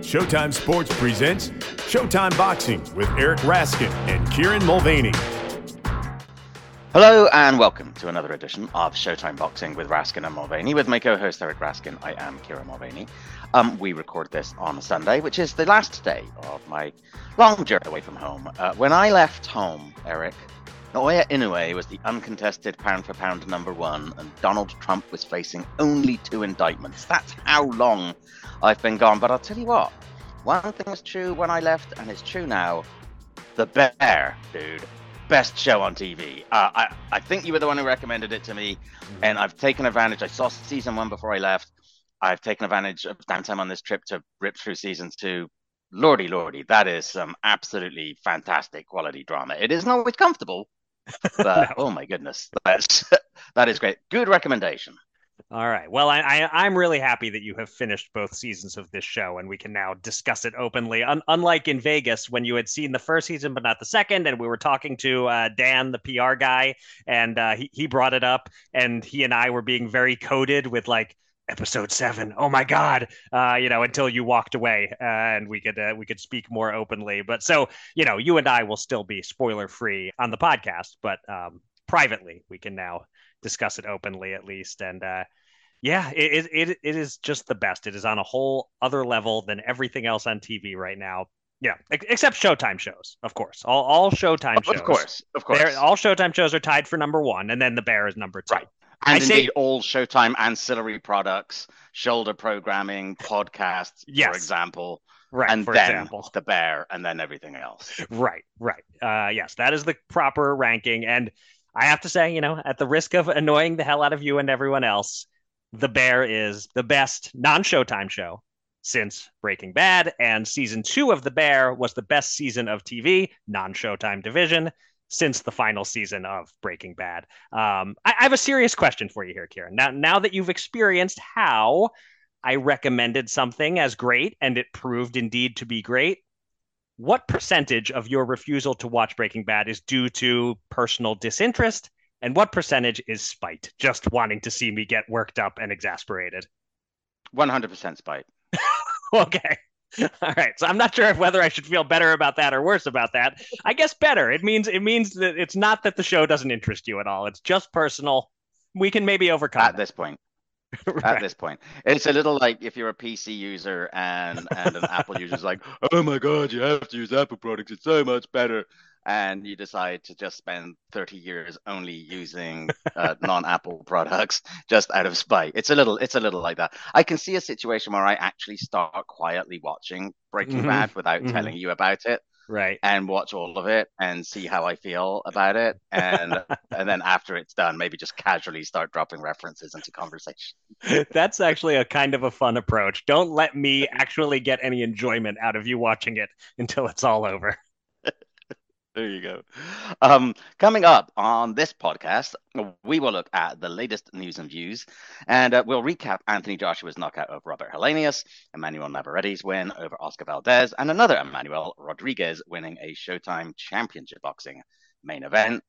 Showtime Sports presents Showtime Boxing with Eric Raskin and Kieran Mulvaney. Hello and welcome to another edition of Showtime Boxing with Raskin and Mulvaney. With my co-host Eric Raskin, I am Kieran Mulvaney. Um, we record this on Sunday, which is the last day of my long journey away from home. Uh, when I left home, Eric, Naoya Inoue was the uncontested pound for pound number one, and Donald Trump was facing only two indictments. That's how long I've been gone. But I'll tell you what, one thing was true when I left, and it's true now. The Bear, dude, best show on TV. Uh, I I think you were the one who recommended it to me, mm-hmm. and I've taken advantage. I saw season one before I left. I've taken advantage of downtime on this trip to rip through season two. Lordy, lordy, that is some absolutely fantastic quality drama. It isn't always comfortable, but oh my goodness, that's that is great. Good recommendation. All right. Well, I, I am really happy that you have finished both seasons of this show, and we can now discuss it openly. Un- unlike in Vegas, when you had seen the first season but not the second, and we were talking to uh, Dan, the PR guy, and uh, he he brought it up, and he and I were being very coded with like episode seven. Oh my god! Uh, you know, until you walked away, uh, and we could uh, we could speak more openly. But so you know, you and I will still be spoiler free on the podcast, but um, privately we can now discuss it openly at least. And uh, yeah, it, it it is just the best. It is on a whole other level than everything else on TV right now. Yeah, except Showtime shows, of course. All all Showtime shows, of course, of course. All Showtime shows are tied for number one, and then The Bear is number two. Right. And I indeed, say, all Showtime ancillary products, shoulder programming, podcasts, yes. for example. Right. And for then example. the bear, and then everything else. Right. Right. Uh, yes, that is the proper ranking. And I have to say, you know, at the risk of annoying the hell out of you and everyone else, the Bear is the best non Showtime show since Breaking Bad. And season two of The Bear was the best season of TV, non Showtime division, since the final season of Breaking Bad. Um, I, I have a serious question for you here, Kieran. Now, now that you've experienced how I recommended something as great and it proved indeed to be great, what percentage of your refusal to watch Breaking Bad is due to personal disinterest and what percentage is spite, just wanting to see me get worked up and exasperated? 100% spite. okay. All right. So I'm not sure if whether I should feel better about that or worse about that. I guess better. It means it means that it's not that the show doesn't interest you at all. It's just personal. We can maybe overcome at this point. right. At this point, it's a little like if you're a PC user and and an Apple user is like, oh my god, you have to use Apple products. It's so much better and you decide to just spend 30 years only using uh, non-apple products just out of spite. It's a little it's a little like that. I can see a situation where i actually start quietly watching breaking mm-hmm. bad without mm-hmm. telling you about it right. and watch all of it and see how i feel about it. And and then after it's done maybe just casually start dropping references into conversation. That's actually a kind of a fun approach. Don't let me actually get any enjoyment out of you watching it until it's all over there you go. Um, coming up on this podcast, we will look at the latest news and views, and uh, we'll recap Anthony Joshua's knockout of Robert Helenius, Emmanuel Navarrete's win over Oscar Valdez, and another Emmanuel Rodriguez winning a Showtime Championship Boxing main event.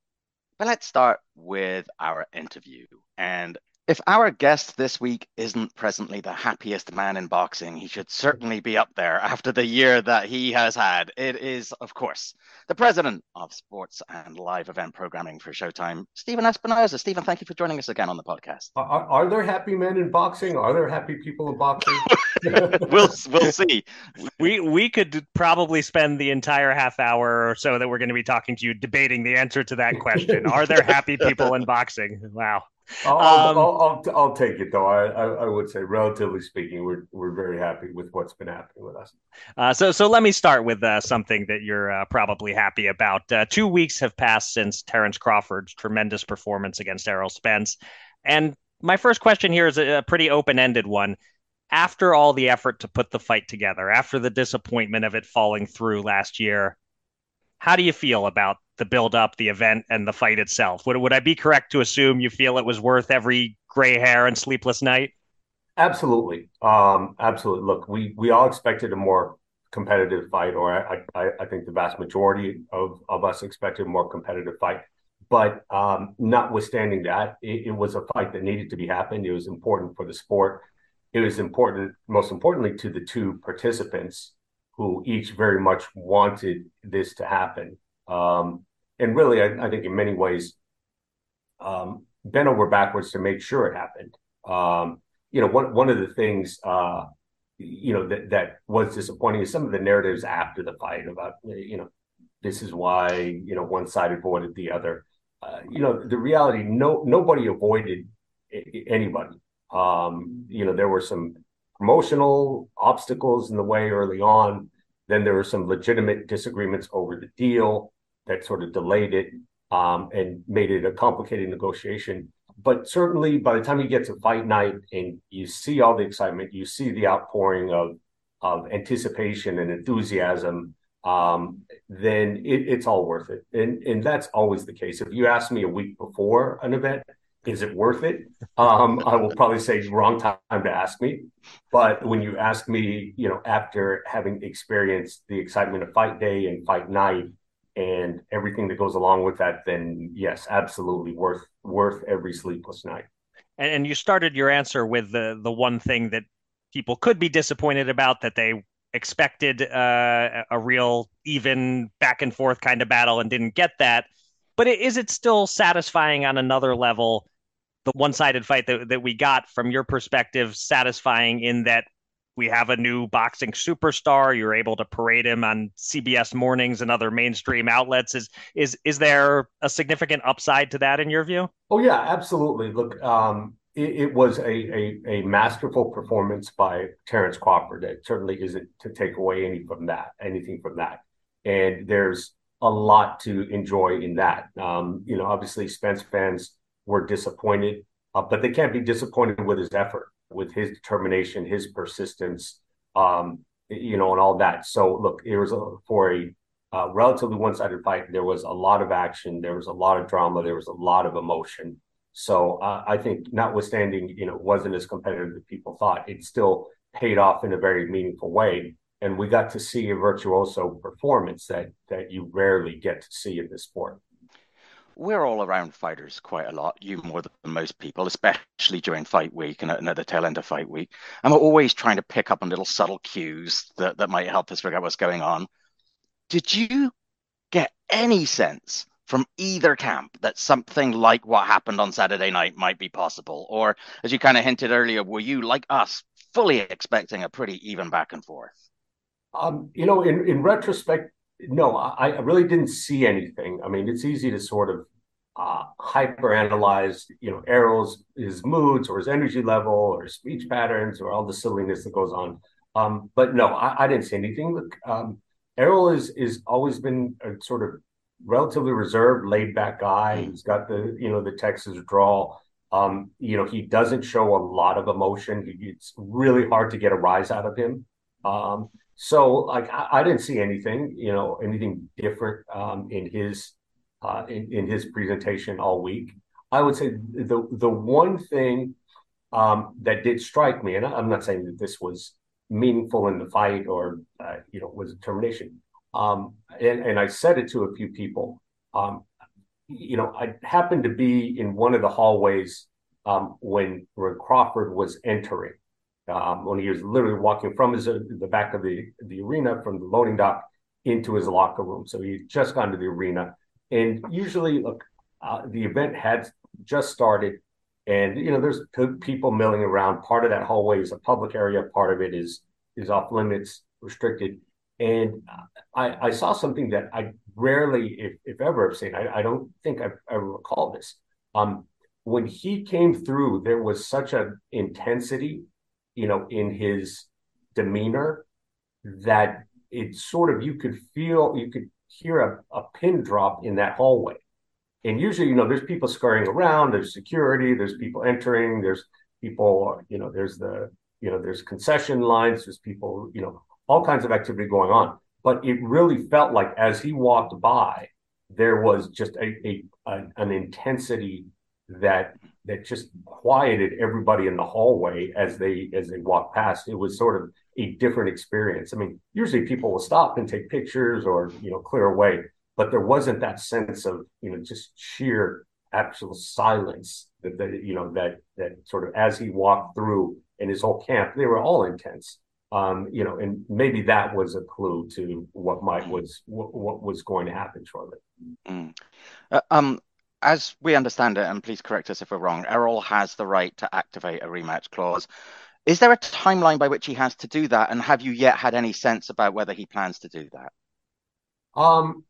But let's start with our interview. And if our guest this week isn't presently the happiest man in boxing, he should certainly be up there after the year that he has had. It is, of course, the president of sports and live event programming for Showtime, Stephen Espinoza. Stephen, thank you for joining us again on the podcast. Are, are there happy men in boxing? Are there happy people in boxing? we'll we'll see. We we could probably spend the entire half hour or so that we're going to be talking to you debating the answer to that question. Are there happy people in boxing? Wow. I'll, um, I'll, I'll, I'll, take it though. I, I, I, would say, relatively speaking, we're we're very happy with what's been happening with us. Uh, so so let me start with uh, something that you're uh, probably happy about. Uh, two weeks have passed since Terrence Crawford's tremendous performance against Errol Spence, and my first question here is a, a pretty open ended one. After all the effort to put the fight together, after the disappointment of it falling through last year, how do you feel about the build up, the event, and the fight itself? Would, would I be correct to assume you feel it was worth every gray hair and sleepless night? Absolutely. Um, absolutely. Look, we, we all expected a more competitive fight, or I, I, I think the vast majority of, of us expected a more competitive fight. But um, notwithstanding that, it, it was a fight that needed to be happened. It was important for the sport it was important, most importantly, to the two participants who each very much wanted this to happen. Um, and really, I, I, think in many ways, um, bent over backwards to make sure it happened. Um, you know, one one of the things uh, you know that that was disappointing is some of the narratives after the fight about you know this is why you know one side avoided the other. Uh, you know, the reality no nobody avoided anybody. Um, you know, there were some promotional obstacles in the way early on. Then there were some legitimate disagreements over the deal that sort of delayed it um, and made it a complicated negotiation. But certainly, by the time you get to fight night and you see all the excitement, you see the outpouring of of anticipation and enthusiasm, um, then it, it's all worth it. And and that's always the case. If you ask me a week before an event, is it worth it? Um, I will probably say wrong time to ask me. But when you ask me, you know, after having experienced the excitement of fight day and fight night and everything that goes along with that, then yes, absolutely worth worth every sleepless night. And, and you started your answer with the the one thing that people could be disappointed about that they expected uh, a real even back and forth kind of battle and didn't get that. But is it still satisfying on another level? The one-sided fight that, that we got from your perspective, satisfying in that we have a new boxing superstar. You're able to parade him on CBS mornings and other mainstream outlets. Is is is there a significant upside to that in your view? Oh yeah, absolutely. Look, um, it, it, was a, a, a masterful performance by Terrence Crawford. It certainly isn't to take away any from that, anything from that. And there's a lot to enjoy in that. Um, you know, obviously Spence fans were disappointed, uh, but they can't be disappointed with his effort, with his determination, his persistence, um, you know, and all that. So look, it was a, for a uh, relatively one-sided fight. There was a lot of action. There was a lot of drama. There was a lot of emotion. So uh, I think, notwithstanding, you know, wasn't as competitive as people thought. It still paid off in a very meaningful way, and we got to see a virtuoso performance that that you rarely get to see in this sport. We're all around fighters quite a lot, you more than most people, especially during fight week and at the tail end of fight week. And we're always trying to pick up on little subtle cues that, that might help us figure out what's going on. Did you get any sense from either camp that something like what happened on Saturday night might be possible? Or, as you kind of hinted earlier, were you, like us, fully expecting a pretty even back and forth? Um, you know, in, in retrospect, no, I, I really didn't see anything. I mean, it's easy to sort of uh, hyper analyze, you know, Errol's his moods or his energy level or speech patterns or all the silliness that goes on. Um, but no, I, I, didn't see anything. Look, um, Errol is is always been a sort of relatively reserved, laid back guy. Mm. He's got the you know the Texas drawl. Um, you know he doesn't show a lot of emotion. He, it's really hard to get a rise out of him. Um, so like I, I, didn't see anything you know anything different um, in his uh, in, in his presentation all week. I would say the the one thing um, that did strike me, and I'm not saying that this was meaningful in the fight or uh, you know was determination, um, and, and I said it to a few people. Um, you know, I happened to be in one of the hallways um, when, when Crawford was entering, um, when he was literally walking from his, the back of the, the arena from the loading dock into his locker room. So he just gone to the arena. And usually, look, uh, the event had just started. And, you know, there's people milling around. Part of that hallway is a public area, part of it is is off limits, restricted. And I, I saw something that I rarely, if, if ever, have seen. I, I don't think I've ever recalled this. Um, when he came through, there was such an intensity, you know, in his demeanor that it sort of you could feel, you could hear a, a pin drop in that hallway. And usually, you know, there's people scurrying around, there's security, there's people entering, there's people, you know, there's the, you know, there's concession lines, there's people, you know, all kinds of activity going on. But it really felt like as he walked by, there was just a, a, a an intensity that that just quieted everybody in the hallway as they as they walked past. It was sort of a different experience. I mean, usually people will stop and take pictures or you know clear away, but there wasn't that sense of you know just sheer absolute silence that, that you know that that sort of as he walked through in his whole camp, they were all intense. Um, you know, and maybe that was a clue to what might was what, what was going to happen shortly. Mm. Uh, um, as we understand it, and please correct us if we're wrong, Errol has the right to activate a rematch clause. Is there a timeline by which he has to do that? And have you yet had any sense about whether he plans to do that? Um,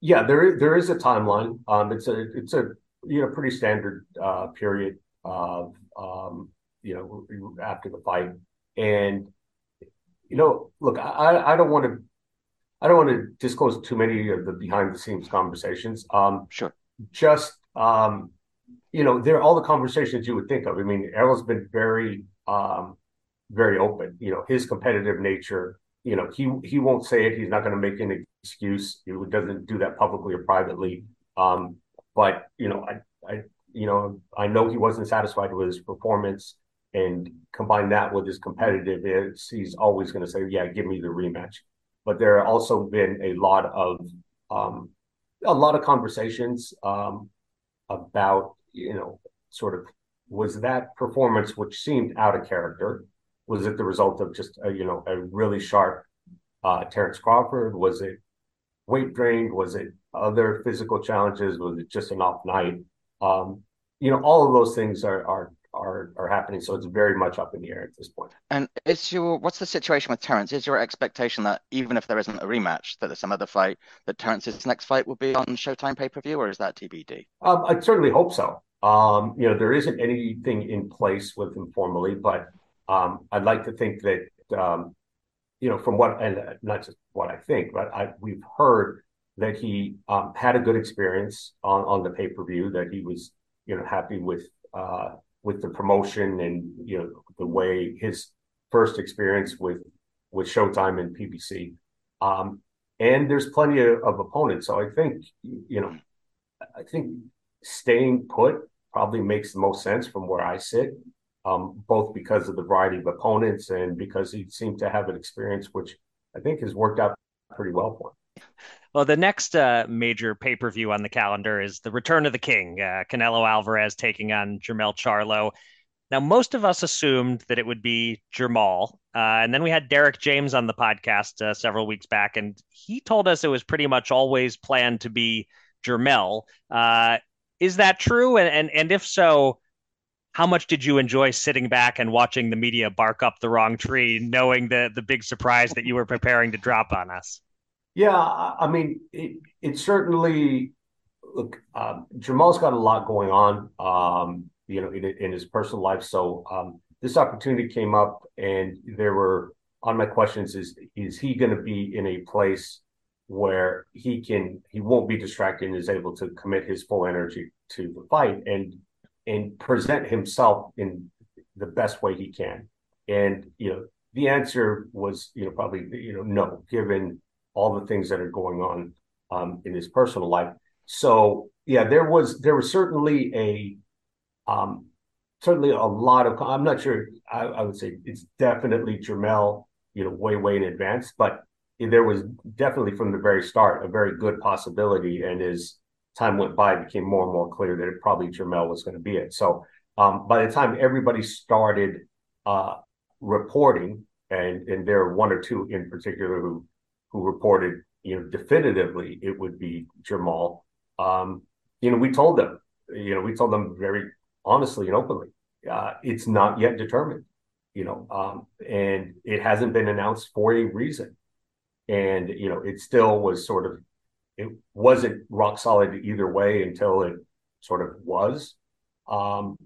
yeah, there there is a timeline. Um, it's a it's a you know pretty standard uh, period of um, you know after the fight, and you know look, I I don't want to I don't want to disclose too many of the behind the scenes conversations. Um, sure. Just um, you know, there are all the conversations you would think of. I mean, Errol's been very um, very open. You know, his competitive nature. You know, he he won't say it. He's not going to make an excuse. He doesn't do that publicly or privately. Um, but you know, I, I you know, I know he wasn't satisfied with his performance, and combine that with his competitive, he's always going to say, "Yeah, give me the rematch." But there have also been a lot of um, a lot of conversations um, about you know, sort of was that performance, which seemed out of character, was it the result of just a, you know a really sharp uh, Terrence Crawford? Was it weight drained? Was it other physical challenges? Was it just an off night? Um, you know, all of those things are are are are happening. So it's very much up in the air at this point. And is your what's the situation with Terrence? Is your expectation that even if there isn't a rematch, that there's some other fight, that Terrence's next fight will be on Showtime pay per view, or is that TBD? Um, I certainly hope so. Um, you know, there isn't anything in place with him formally, but um, I'd like to think that, um, you know, from what, and not just what I think, but I, we've heard that he um, had a good experience on, on the pay per view, that he was, you know, happy with uh, with the promotion and you know the way his first experience with with Showtime and PBC. Um, and there's plenty of, of opponents, so I think you know, I think staying put probably makes the most sense from where I sit, um, both because of the variety of opponents and because he seemed to have an experience which I think has worked out pretty well for him. Well, the next uh, major pay per view on the calendar is the Return of the King, uh, Canelo Alvarez taking on Jermell Charlo. Now, most of us assumed that it would be Jermall. Uh, and then we had Derrick James on the podcast uh, several weeks back, and he told us it was pretty much always planned to be Jermell. Uh, is that true? And, and and if so, how much did you enjoy sitting back and watching the media bark up the wrong tree, knowing the the big surprise that you were preparing to drop on us? Yeah, I mean, it, it certainly look. Um, Jermall's got a lot going on, um, you know, in, in his personal life. So um, this opportunity came up, and there were on my questions: is is he going to be in a place where he can he won't be distracted and is able to commit his full energy to the fight and and present himself in the best way he can. And you know, the answer was you know probably you know no, given all the things that are going on um, in his personal life. So yeah, there was there was certainly a um, certainly a lot of I'm not sure I, I would say it's definitely Jermell you know way way in advance, but there was definitely from the very start a very good possibility, and as time went by, it became more and more clear that it probably Jermell was going to be it. So um, by the time everybody started uh, reporting, and and there are one or two in particular who who reported, you know, definitively it would be Jermall. Um, you know, we told them, you know, we told them very honestly and openly, uh, it's not yet determined, you know, um, and it hasn't been announced for a reason. And you know it still was sort of it wasn't rock solid either way until it sort of was. Um,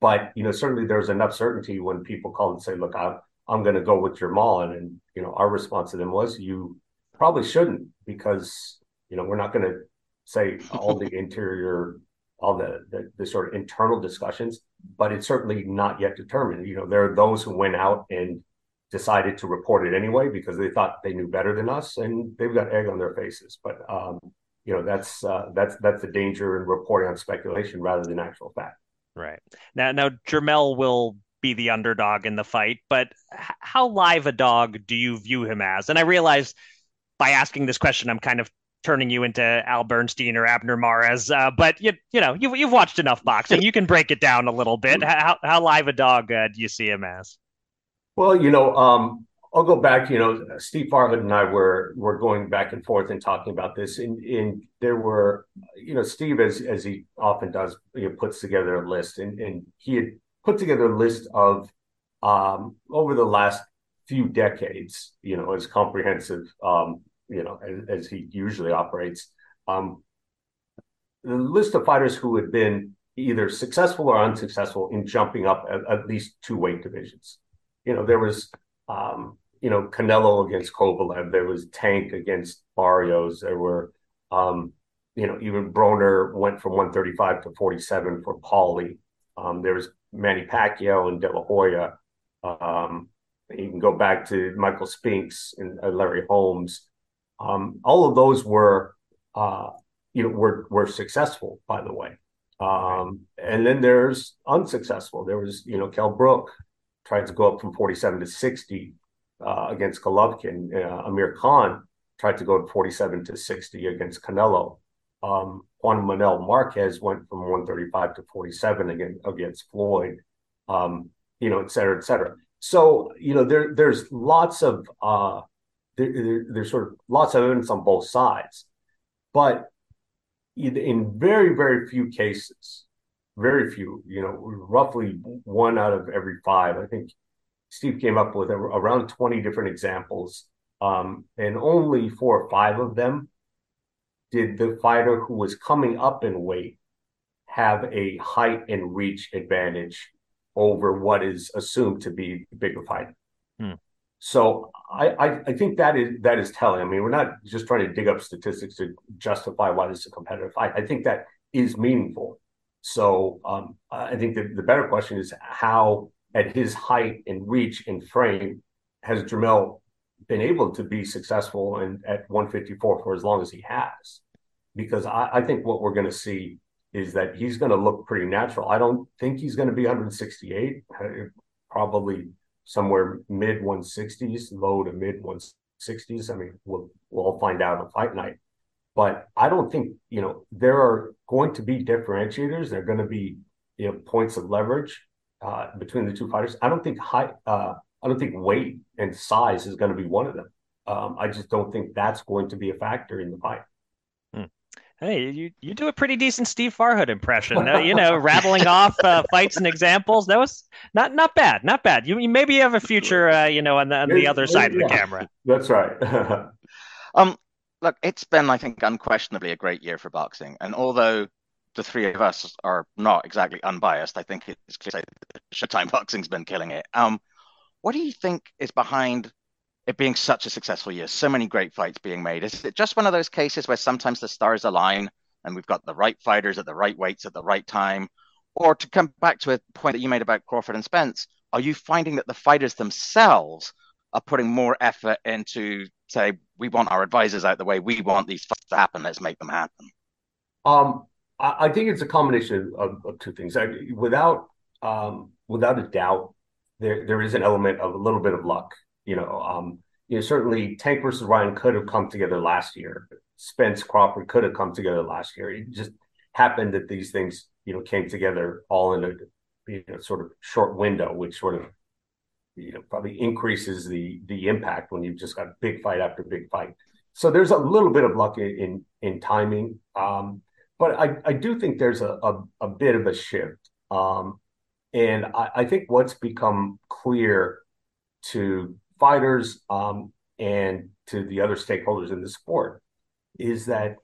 but you know certainly there's enough certainty when people call and say look i'm, I'm going to go with Jermall and, and you know our response to them was you probably shouldn't because you know we're not going to say all the interior all the, the, the sort of internal discussions but it's certainly not yet determined you know there are those who went out and decided to report it anyway because they thought they knew better than us, and they've got egg on their faces. But um, you know that's uh, that's that's the danger in reporting on speculation rather than actual fact. Right now, now Jermell will be the underdog in the fight, but how live a dog do you view him as? And I realize by asking this question, I'm kind of turning you into Al Bernstein or Abner Mares. Uh, but you you know you've you've watched enough boxing. You can break it down a little bit. How how live a dog uh, do you see him as? Well, you know, um, I'll go back. You know, Steve Farhood and I were were going back and forth and talking about this. And, there were, you know, Steve, as as he often does, you know, puts together a list, and and he had put together a list of um, over the last few decades, you know, as comprehensive, um, you know, as, as, he usually operates. Um, the list of fighters who had been either successful or unsuccessful in jumping up at, at least two weight divisions. You know, there was, um, you know, Canelo against Kovalev. There was Tank against Barrios. There were, um, you know, even Broner went from 135 to 47 for Paulie. Um, there was Manny Pacquiao and De La Hoya. Um, you can go back to Michael Spinks and uh, Larry Holmes. Um, all of those were, uh, you know, were were successful, by the way. Um, and then there's unsuccessful. There was, you know, Kell Brook tried to go up from 47 to 60 uh, against Golovkin. Uh, Amir Khan tried to go to 47 to 60 against Canelo. Um, Juan Manuel Marquez went from 135 to 47 against, against Floyd, um, you know, et cetera, et cetera. So, you know, there there's lots of uh, there, there, there's sort of lots of evidence on both sides, but in very very few cases, very few, you know, roughly one out of every five. I think Steve came up with around 20 different examples, um, and only four or five of them did the fighter who was coming up in weight have a height and reach advantage over what is assumed to be the bigger? Hmm. So I, I, I think that is that is telling. I mean, we're not just trying to dig up statistics to justify why this is a competitive fight. I think that is meaningful. So um, I think that the better question is how, at his height and reach and frame, has Jermell been able to be successful and at 154 for as long as he has? Because I, I think what we're going to see is that he's going to look pretty natural. I don't think he's going to be 168, uh, probably somewhere mid 160s, low to mid 160s. I mean, we'll we'll find out on fight night. But I don't think you know there are going to be differentiators. There are going to be you know points of leverage uh, between the two fighters. I don't think height. Uh, I don't think weight and size is going to be one of them. Um, I just don't think that's going to be a factor in the fight. Hey, you, you do a pretty decent Steve Farhood impression. Uh, you know, rattling off uh, fights and examples. That was not not bad, not bad. You, you maybe have a future, uh, you know, on the on the other side yeah. of the camera. That's right. um, look, it's been, I think, unquestionably a great year for boxing. And although the three of us are not exactly unbiased, I think it's clear that Showtime Boxing's been killing it. Um, what do you think is behind it being such a successful year? So many great fights being made. Is it just one of those cases where sometimes the stars align and we've got the right fighters at the right weights at the right time? Or to come back to a point that you made about Crawford and Spence, are you finding that the fighters themselves are putting more effort into say we want our advisors out the way, we want these fights to happen, let's make them happen? Um, I, think it's a combination of, of two things. I, without um, without a doubt, there there is an element of a little bit of luck. You know, um, you know, certainly Tank versus Ryan could have come together last year. Spence Crawford could have come together last year. It just happened that these things, you know, came together all in a you know, sort of short window, which sort of you know probably increases the the impact when you've just got big fight after big fight. So there's a little bit of luck in in, in timing, um, but I, I do think there's a, a, a bit of a shift. Um, and I, I, think what's become clear to fighters um, and to the other stakeholders in the sport is that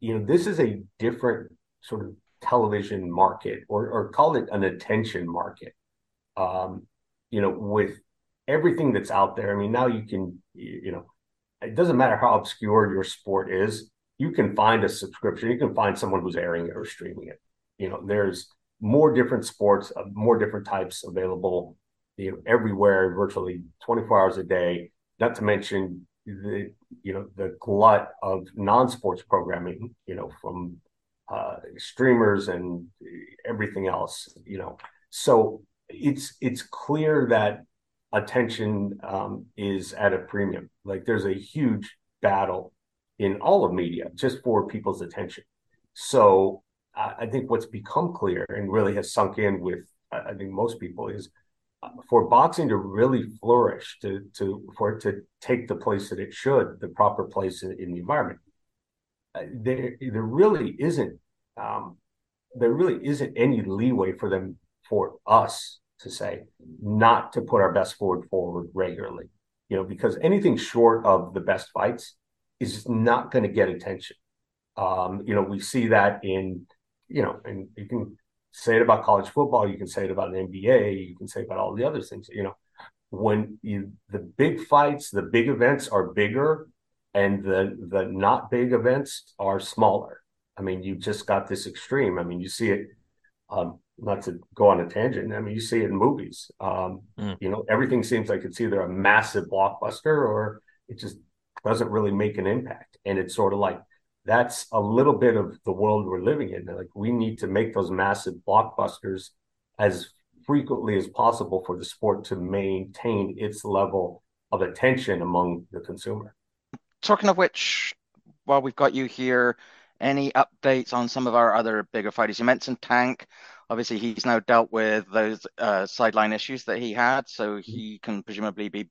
you know this is a different sort of television market or, or call it an attention market. Um, you know with everything that's out there i mean now you can you know it doesn't matter how obscure your sport is you can find a subscription you can find someone who's airing it or streaming it. You know there's more different sports, uh, more different types available you know, everywhere, virtually 24 hours a day. Not to mention the you know the glut of non-sports programming, you know, from uh, streamers and everything else, you know. So it's it's clear that attention um, is at a premium. Like there's a huge battle in all of media just for people's attention. So I think what's become clear and really has sunk in with I think most people is for boxing to really flourish, to to for it to take the place that it should, the proper place in, in the environment. Uh, there there really isn't um, there really isn't any leeway for them for us to say not to put our best forward forward regularly. You know, because anything short of the best fights is not going to get attention. Um, you know, we see that in you know, and you can say it about college football, you can say it about the NBA, you can say about all the other things. You know, when you the big fights, the big events are bigger, and the the not big events are smaller. I mean, you just got this extreme. I mean, you see it. Um, not to go on a tangent. I mean, you see it in movies. Um, mm. You know, everything seems like it's either a massive blockbuster or it just doesn't really make an impact. And it's sort of like that's a little bit of the world we're living in. Like we need to make those massive blockbusters as frequently as possible for the sport to maintain its level of attention among the consumer. Talking of which, while we've got you here, any updates on some of our other bigger fighters? You mentioned Tank. Obviously, he's now dealt with those uh, sideline issues that he had, so he can presumably be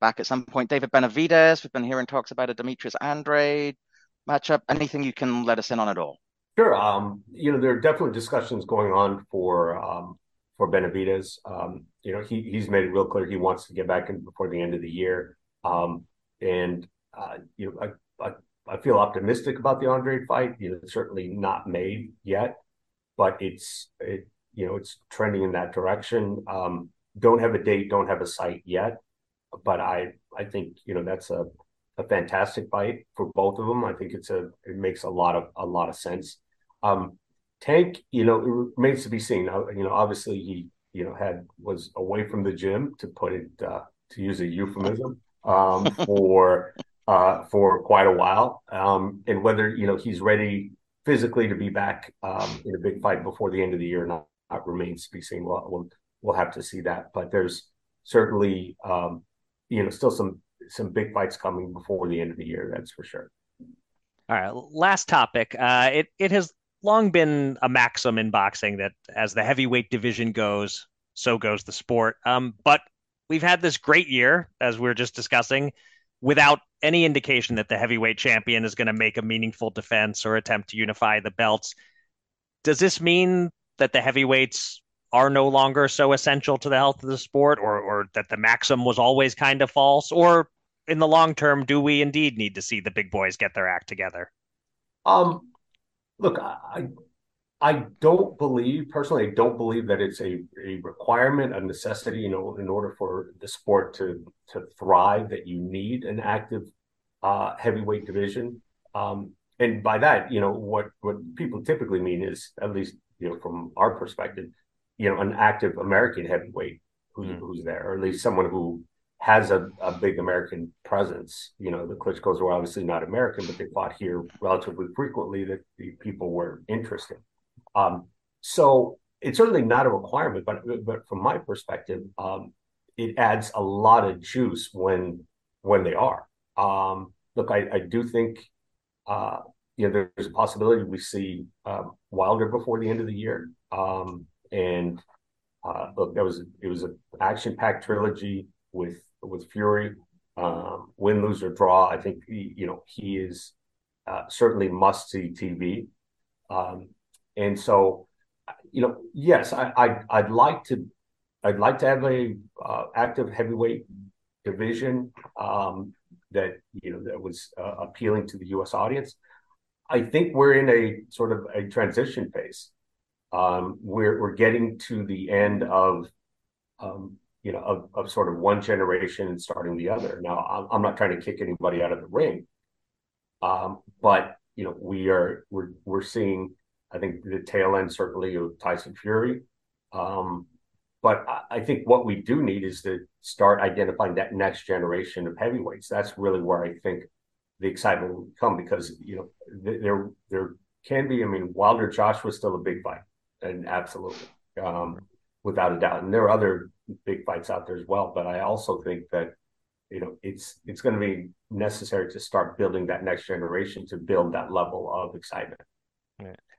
back at some point. David Benavidez, we've been hearing talks about a Demetrius Andrade matchup? Anything you can let us in on at all? Sure. Um, you know, there are definitely discussions going on for um, for Benavidez. Um, you know, he he's made it real clear he wants to get back in before the end of the year. Um, and uh, you know, I, I, I feel optimistic about the Andre fight. You know, it's certainly not made yet, but it's it you know it's trending in that direction. Um, don't have a date, don't have a site yet, but I I think you know that's a a fantastic fight for both of them. I think it's a it makes a lot of a lot of sense. Um, Tank, you know, it remains to be seen. You know, obviously he you know had was away from the gym to put it uh, to use a euphemism um, for uh, for quite a while, um, and whether you know he's ready physically to be back um, in a big fight before the end of the year not, not remains to be seen. We'll, we'll, we'll have to see that, but there's certainly um, you know still some some big fights coming before the end of the year. That's for sure. All right, last topic. Uh, it it has long been a maxim in boxing that as the heavyweight division goes, so goes the sport. Um, but we've had this great year, as we are just discussing, without any indication that the heavyweight champion is going to make a meaningful defense or attempt to unify the belts. Does this mean that the heavyweights are no longer so essential to the health of the sport, or or that the maxim was always kind of false, or in the long term, do we indeed need to see the big boys get their act together? Um, look, I I don't believe personally. I don't believe that it's a, a requirement, a necessity. You know, in order for the sport to to thrive, that you need an active uh, heavyweight division. Um, and by that, you know, what what people typically mean is, at least you know, from our perspective, you know, an active American heavyweight who's mm. who's there, or at least someone who has a, a big American presence. You know, the Klitschko's were obviously not American, but they fought here relatively frequently that the people were interested. Um, so it's certainly not a requirement, but but from my perspective, um, it adds a lot of juice when when they are. Um, look, I, I do think uh, you know there's a possibility we see um, Wilder before the end of the year, um, and uh, look, that was it was an action packed trilogy with with Fury. Um, win, lose or draw, I think you know he is uh, certainly must see TV. Um, and so, you know, yes, I, I I'd like to I'd like to have a uh, active heavyweight division um, that you know that was uh, appealing to the U.S. audience. I think we're in a sort of a transition phase. Um, we're we're getting to the end of um, you know, of, of sort of one generation and starting the other. Now, I'm, I'm not trying to kick anybody out of the ring, um, but you know, we are we're we're seeing, I think, the tail end certainly of Tyson Fury. Um, but I, think what we do need is to start identifying that next generation of heavyweights. That's really where I think the excitement will come because you know there there can be. I mean, Wilder Joshua is still a big fight, and absolutely, um, without a doubt. And there are other big fights out there as well. But I also think that you know, it's it's going to be necessary to start building that next generation to build that level of excitement.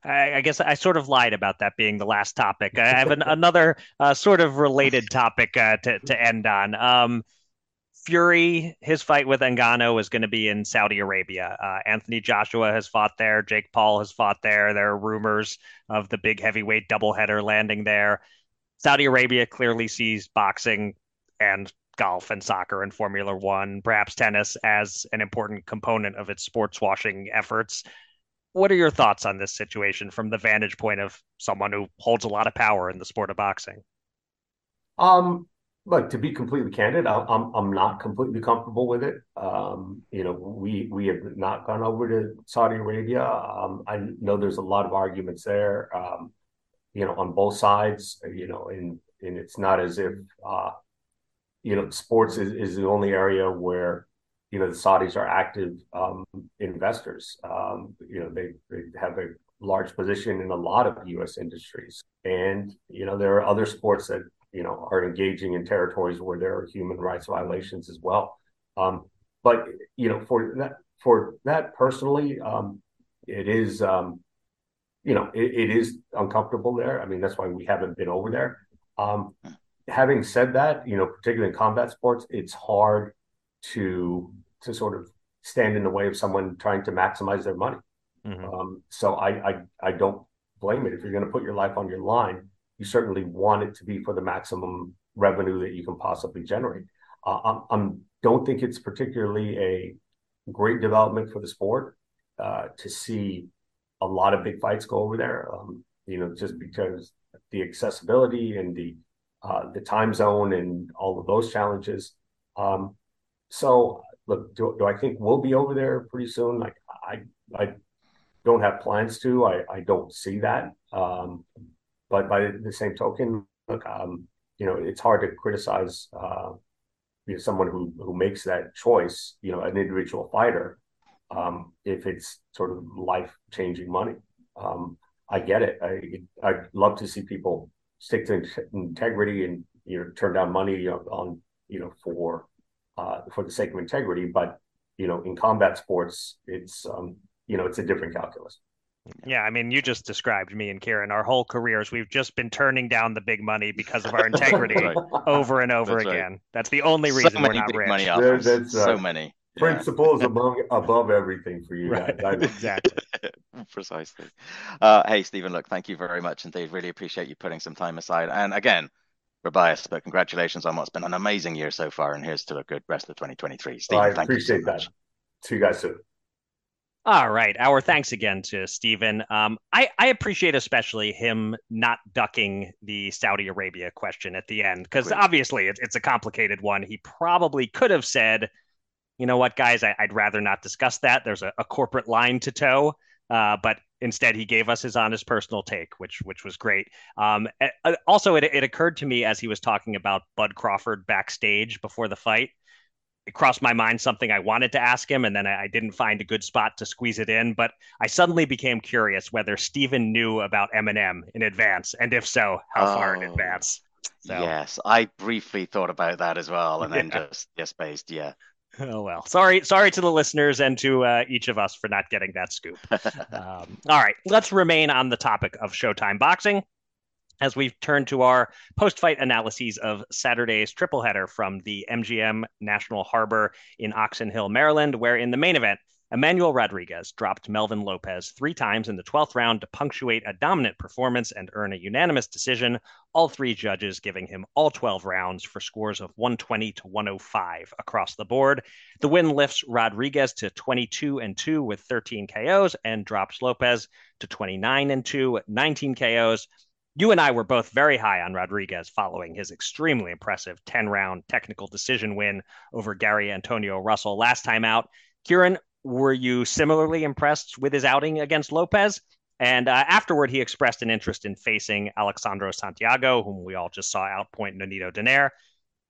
I, I, guess I sort of lied about that being the last topic. I have an, another uh, sort of related topic uh, to to end on. Um, Fury, his fight with Ngannou is going to be in Saudi Arabia. Uh, Anthony Joshua has fought there. Jake Paul has fought there. There are rumors of the big heavyweight doubleheader landing there. Saudi Arabia clearly sees boxing and golf and soccer and Formula One, perhaps tennis, as an important component of its sports washing efforts. What are your thoughts on this situation from the vantage point of someone who holds a lot of power in the sport of boxing? Um, look, to be completely candid, I'm I'm not completely comfortable with it. Um, you know, we we have not gone over to Saudi Arabia. Um, I know there's a lot of arguments there. Um, you know, on both sides. You know, and and it's not as if uh, you know, sports is, is the only area where you know the Saudis are active um, investors. Um, you know, they they have a large position in a lot of U.S. industries, and you know there are other sports that you know are engaging in territories where there are human rights violations as well. Um, but you know, for that for that personally, um, it is um, you know it, it is uncomfortable there. I mean, that's why we haven't been over there. Um, having said that, you know, particularly in combat sports, it's hard to to sort of stand in the way of someone trying to maximize their money. Mm-hmm. Um, so I, I I don't blame it if you're going to put your life on your line you certainly want it to be for the maximum revenue that you can possibly generate. Uh, I am don't think it's particularly a great development for the sport uh, to see a lot of big fights go over there. Um, you know, just because the accessibility and the uh, the time zone and all of those challenges. Um, so, look, do, do, I think we'll be over there pretty soon? Like, I I don't have plans to. I I don't see that. Um, but by the same token, look, um, you know, it's hard to criticize uh, you know, someone who who makes that choice, you know, an individual fighter, um, if it's sort of life changing money. Um, I get it. I I'd love to see people stick to integrity and you know turn down money on you know for uh, for the sake of integrity. But you know, in combat sports, it's um, you know it's a different calculus. Yeah, I mean, you just described me and Kieran. Our whole careers, we've just been turning down the big money because of our integrity right. over and over that's again. Right. That's the only reason so we're not rich. Money offers. There, that's, uh, so many principles yeah. among above everything for you right. guys. exactly. Precisely. Uh, hey, Stephen. Look, thank you very much indeed. Really appreciate you putting some time aside. And again, we're biased, but congratulations on what's been an amazing year so far. And here's to a good rest of 2023. Stephen, I appreciate so that. Much. See you guys soon. All right. Our thanks again to Stephen. Um, I, I appreciate especially him not ducking the Saudi Arabia question at the end, because obviously it's, it's a complicated one. He probably could have said, you know what, guys, I, would rather not discuss that. There's a, a corporate line to toe. Uh, but instead, he gave us his honest personal take, which which was great. Um, also, it, it occurred to me as he was talking about Bud Crawford backstage before the fight it crossed my mind something I wanted to ask him, and then I, I, didn't find a good spot to squeeze it in. But I suddenly became curious whether Stephen knew about Eminem in advance, and if so, how oh, far in oh, advance. So. Yes, I briefly thought about that as well, and yeah. then just yes, based, yeah. Oh well, sorry, sorry to the listeners and to uh, each of us for not getting that scoop. um, all right, let's remain on the topic of Showtime boxing as we've turned to our post fight analyses of Saturday's triple header from the MGM National Harbor in Oxon Hill, Maryland, where in the main event, Emmanuel Rodriguez dropped Melvin Lopez three times in the 12th round to punctuate a dominant performance and earn a unanimous decision, all three judges giving him all 12 rounds for scores of 120 to 105 across the board. The win lifts Rodriguez to 22 and 2 with 13 KOs and drops Lopez to 29 and 2, 19 KOs you and I were both very high on Rodriguez following his extremely impressive 10 round technical decision win over Gary Antonio Russell last time out. Kieran, were you similarly impressed with his outing against Lopez? And uh, afterward, he expressed an interest in facing Alexandro Santiago, whom we all just saw outpoint Nonito Donaire.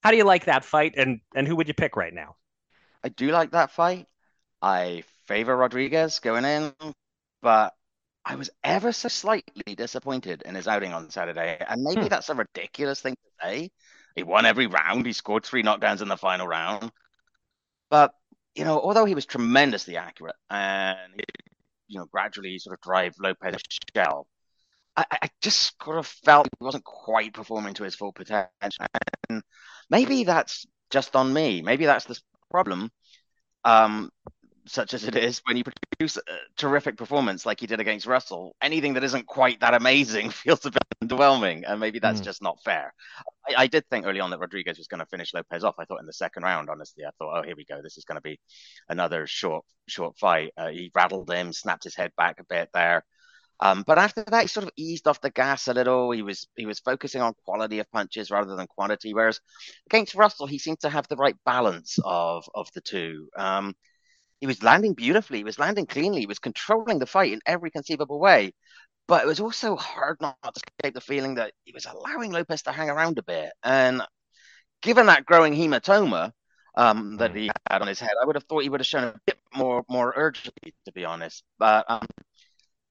How do you like that fight, and and who would you pick right now? I do like that fight. I favor Rodriguez going in, but I was ever so slightly disappointed in his outing on Saturday. And maybe hmm. that's a ridiculous thing to say. He won every round. He scored three knockdowns in the final round. But you know, although he was tremendously accurate and you know gradually sort of drive Lopez shell, I, I just sort of felt he wasn't quite performing to his full potential. And maybe that's just on me. Maybe that's the problem. Um, such as it is, when you produce a terrific performance like you did against Russell, anything that isn't quite that amazing feels a bit underwhelming, and maybe that's mm. just not fair. I, I, did think early on that Rodriguez was going to finish Lopez off. I thought in the second round, honestly, I thought, oh, here we go, this is going to be another short, short fight. Uh, he rattled him, snapped his head back a bit there. Um, but after that, he sort of eased off the gas a little. He was he was focusing on quality of punches rather than quantity. Whereas against Russell, he seemed to have the right balance of of the two. Um, he was landing beautifully. He was landing cleanly. He was controlling the fight in every conceivable way. But it was also hard not to escape the feeling that he was allowing Lopez to hang around a bit. And given that growing hematoma um, that mm. he had on his head, I would have thought he would have shown a bit more more urgency, to be honest. But um,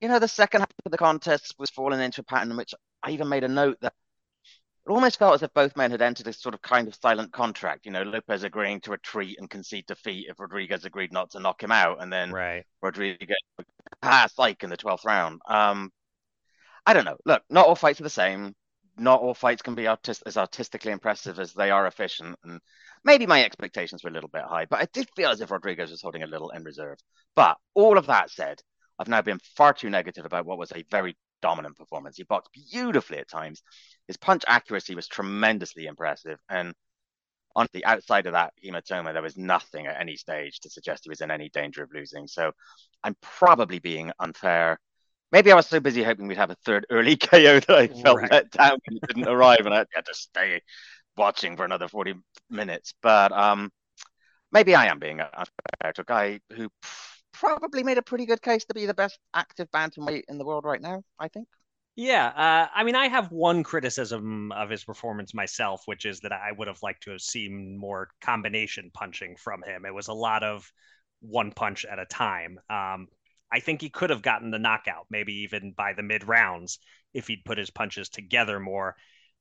you know, the second half of the contest was falling into a pattern in which I even made a note that it almost felt as if both men had entered a sort of kind of silent contract. You know, Lopez agreeing to retreat and concede defeat if Rodriguez agreed not to knock him out, and then right. Rodriguez pass like in the twelfth round. Um, I don't know. Look, not all fights are the same. Not all fights can be artist- as artistically impressive as they are efficient, and maybe my expectations were a little bit high. But I did feel as if Rodriguez was holding a little in reserve. But all of that said, I've now been far too negative about what was a very dominant performance. He boxed beautifully at times. His punch accuracy was tremendously impressive. And on the outside of that hematoma, there was nothing at any stage to suggest he was in any danger of losing. So I'm probably being unfair. Maybe I was so busy hoping we'd have a third early KO that I felt right. let down when he didn't arrive and I had to stay watching for another 40 minutes. But um, maybe I am being unfair to a guy who probably made a pretty good case to be the best active bantamweight in the world right now. I think. Yeah, uh, I mean, I have one criticism of his performance myself, which is that I would have liked to have seen more combination punching from him. It was a lot of one punch at a time. Um, I think he could have gotten the knockout, maybe even by the mid rounds, if he'd put his punches together more.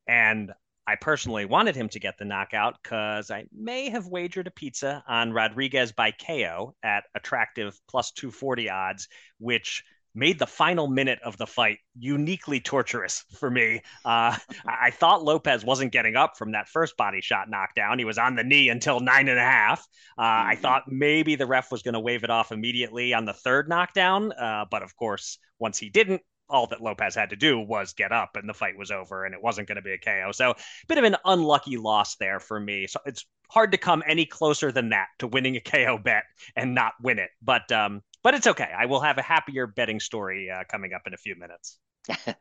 And I personally wanted him to get the knockout because I may have wagered a pizza on Rodriguez by KO at attractive plus 240 odds, which made the final minute of the fight uniquely torturous for me. Uh, I thought Lopez wasn't getting up from that first body shot knockdown. He was on the knee until nine and a half. Uh, mm-hmm. I thought maybe the ref was going to wave it off immediately on the third knockdown. Uh, but of course, once he didn't, all that Lopez had to do was get up and the fight was over and it wasn't going to be a KO. So, a bit of an unlucky loss there for me. So, it's hard to come any closer than that to winning a KO bet and not win it. But um but it's okay. I will have a happier betting story uh, coming up in a few minutes.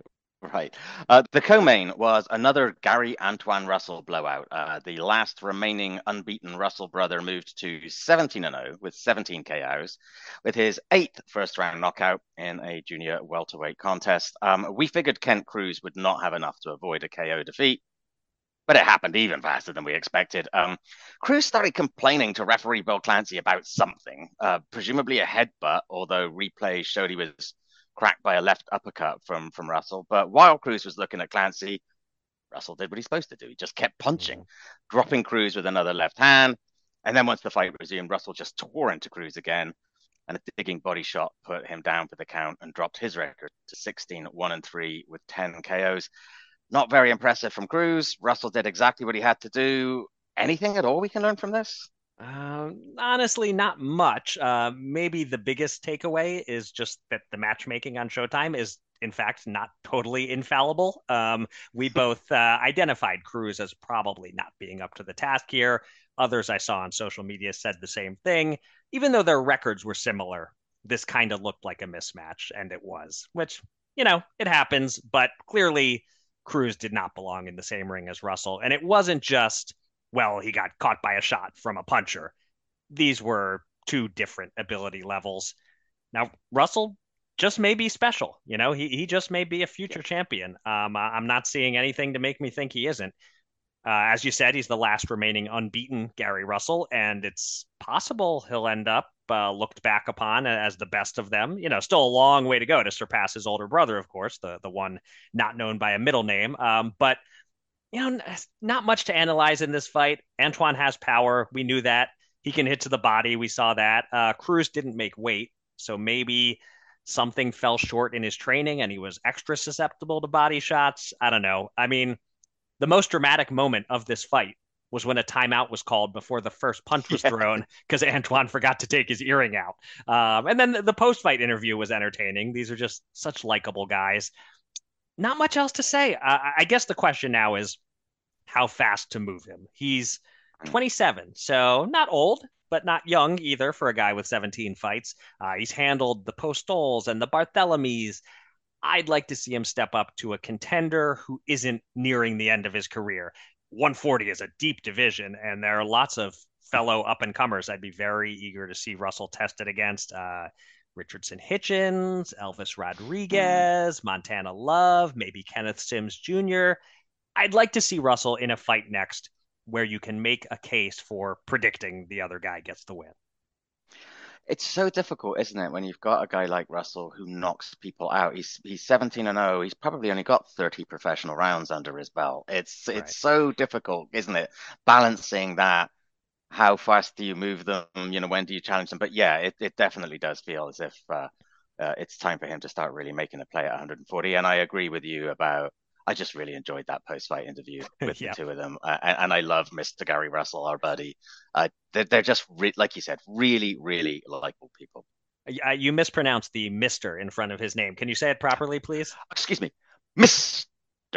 Right. Uh, the co-main was another Gary Antuanne Russell blowout. Uh, the last remaining unbeaten Russell brother moved to 17 0 with 17 KOs, with his eighth first round knockout in a junior welterweight contest. Um, we figured Kent Cruz would not have enough to avoid a KO defeat, but it happened even faster than we expected. Um, Cruz started complaining to referee Bill Clancy about something, uh, presumably a headbutt, although replay showed he was cracked by a left uppercut from from Russell. But while Cruz was looking at Clancy, Russell did what he's supposed to do. He just kept punching, mm-hmm. dropping Cruz with another left hand. And then once the fight resumed, Russell just tore into Cruz again. And a digging body shot put him down for the count and dropped his record to 16 1 and 3 with 10 KOs. Not very impressive from Cruz. Russell did exactly what he had to do. Anything at all we can learn from this? Uh, honestly, not much. Uh, maybe the biggest takeaway is just that the matchmaking on Showtime is, in fact, not totally infallible. Um, we both uh, identified Cruz as probably not being up to the task here. Others I saw on social media said the same thing. Even though their records were similar, this kind of looked like a mismatch, and it was, which, you know, it happens, but clearly Cruz did not belong in the same ring as Russell. And it wasn't just well, he got caught by a shot from a puncher. These were two different ability levels. Now, Russell just may be special. You know, he, he just may be a future champion. Um, I'm not seeing anything to make me think he isn't. Uh, as you said, he's the last remaining unbeaten Gary Russell, and it's possible he'll end up uh, looked back upon as the best of them. You know, still a long way to go to surpass his older brother, of course, the the one not known by a middle name. Um, but you know, not much to analyze in this fight. Antuanne has power. We knew that. he can hit to the body. We saw that. Uh, Cruz didn't make weight, so maybe something fell short in his training and he was extra susceptible to body shots. I don't know. I mean, the most dramatic moment of this fight was when a timeout was called before the first punch was yeah. thrown because Antuanne forgot to take his earring out. Um, and then the, the post fight interview was entertaining. These are just such likable guys. Not much else to say. Uh, I guess the question now is how fast to move him. He's 27, so not old, but not young either for a guy with 17 fights. Uh, he's handled the Postols and the Barthelemies. I'd like to see him step up to a contender who isn't nearing the end of his career. 140 is a deep division, and there are lots of fellow up and comers I'd be very eager to see Russell tested against. Uh, Richardson Hitchens, Elvis Rodriguez, Montana Love, maybe Kenneth Sims Jr. I'd like to see Russell in a fight next where you can make a case for predicting the other guy gets the win. It's so difficult, isn't it, when you've got a guy like Russell who knocks people out. He's he's 17 and 0. He's probably only got 30 professional rounds under his belt. It's right. it's so difficult, isn't it? Balancing that how fast do you move them? You know, when do you challenge them? But yeah, it, it definitely does feel as if uh, uh, it's time for him to start really making a play at 140. And I agree with you about I just really enjoyed that post-fight interview with yeah. the two of them, uh, and, and, I love Mr. Gary Russell, our buddy. Uh, they're, they're just re- like you said, really, really likable people. Uh, you mispronounced the Mister in front of his name. Can you say it properly, please? Excuse me, Mr.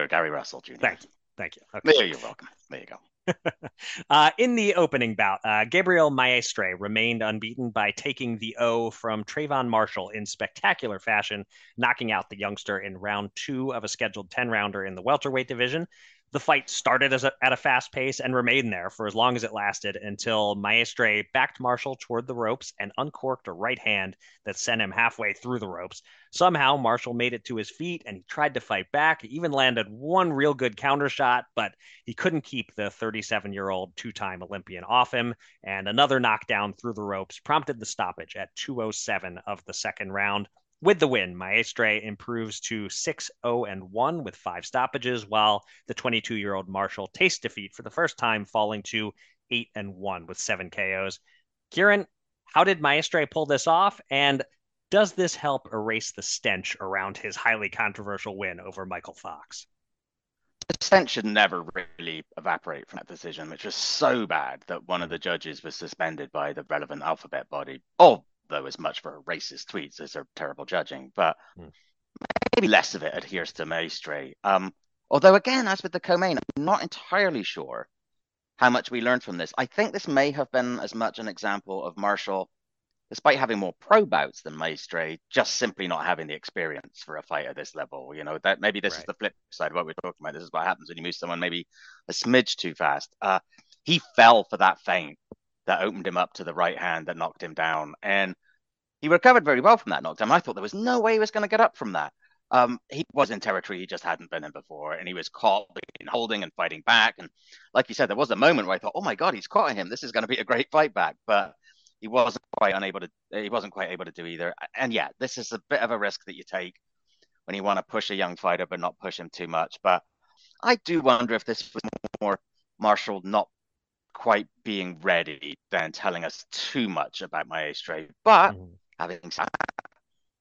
Gary Russell Jr. Thank you, thank you. Okay. There, you're welcome. There you go. uh, in the opening bout, uh, Gabriel Maestre remained unbeaten by taking the O from Travon Marshall in spectacular fashion, knocking out the youngster in round two of a scheduled 10 rounder in the welterweight division. The fight started a, at a fast pace and remained there for as long as it lasted until Maestre backed Marshall toward the ropes and uncorked a right hand that sent him halfway through the ropes. Somehow, Marshall made it to his feet and he tried to fight back. He even landed one real good counter shot, but he couldn't keep the 37 year old two time Olympian off him. And another knockdown through the ropes prompted the stoppage at 207 of the second round. With the win, Maestre improves to 6 0 and 1 with five stoppages, while the 22 year old Marshall tastes defeat for the first time, falling to 8 and 1 with seven KOs. Kieran, how did Maestre pull this off? And does this help erase the stench around his highly controversial win over Mykal Fox? The stench should never really evaporate from that decision, which was so bad that one of the judges was suspended by the relevant alphabet body. Oh, though as much for racist tweets as they're terrible judging, but mm. maybe less of it adheres to Maestre. Um, although again, as with the co-main, I'm not entirely sure how much we learned from this. I think this may have been as much an example of Marshall, despite having more pro bouts than Maestre, just simply not having the experience for a fight at this level. You know, that maybe this right. is the flip side of what we're talking about. This is what happens when you move someone maybe a smidge too fast. Uh, he fell for that feint that opened him up to the right hand that knocked him down. And he recovered very well from that knockdown. I thought there was no way he was going to get up from that. Um, he was in territory he just hadn't been in before, and he was caught in holding and fighting back. And like you said, there was a moment where I thought, "Oh my God, he's caught him! This is going to be a great fight back." But he wasn't quite unable to. He wasn't quite able to do either. And yeah, this is a bit of a risk that you take when you want to push a young fighter, but not push him too much. But I do wonder if this was more Marshall not quite being ready than telling us too much about Maestre. But mm. having said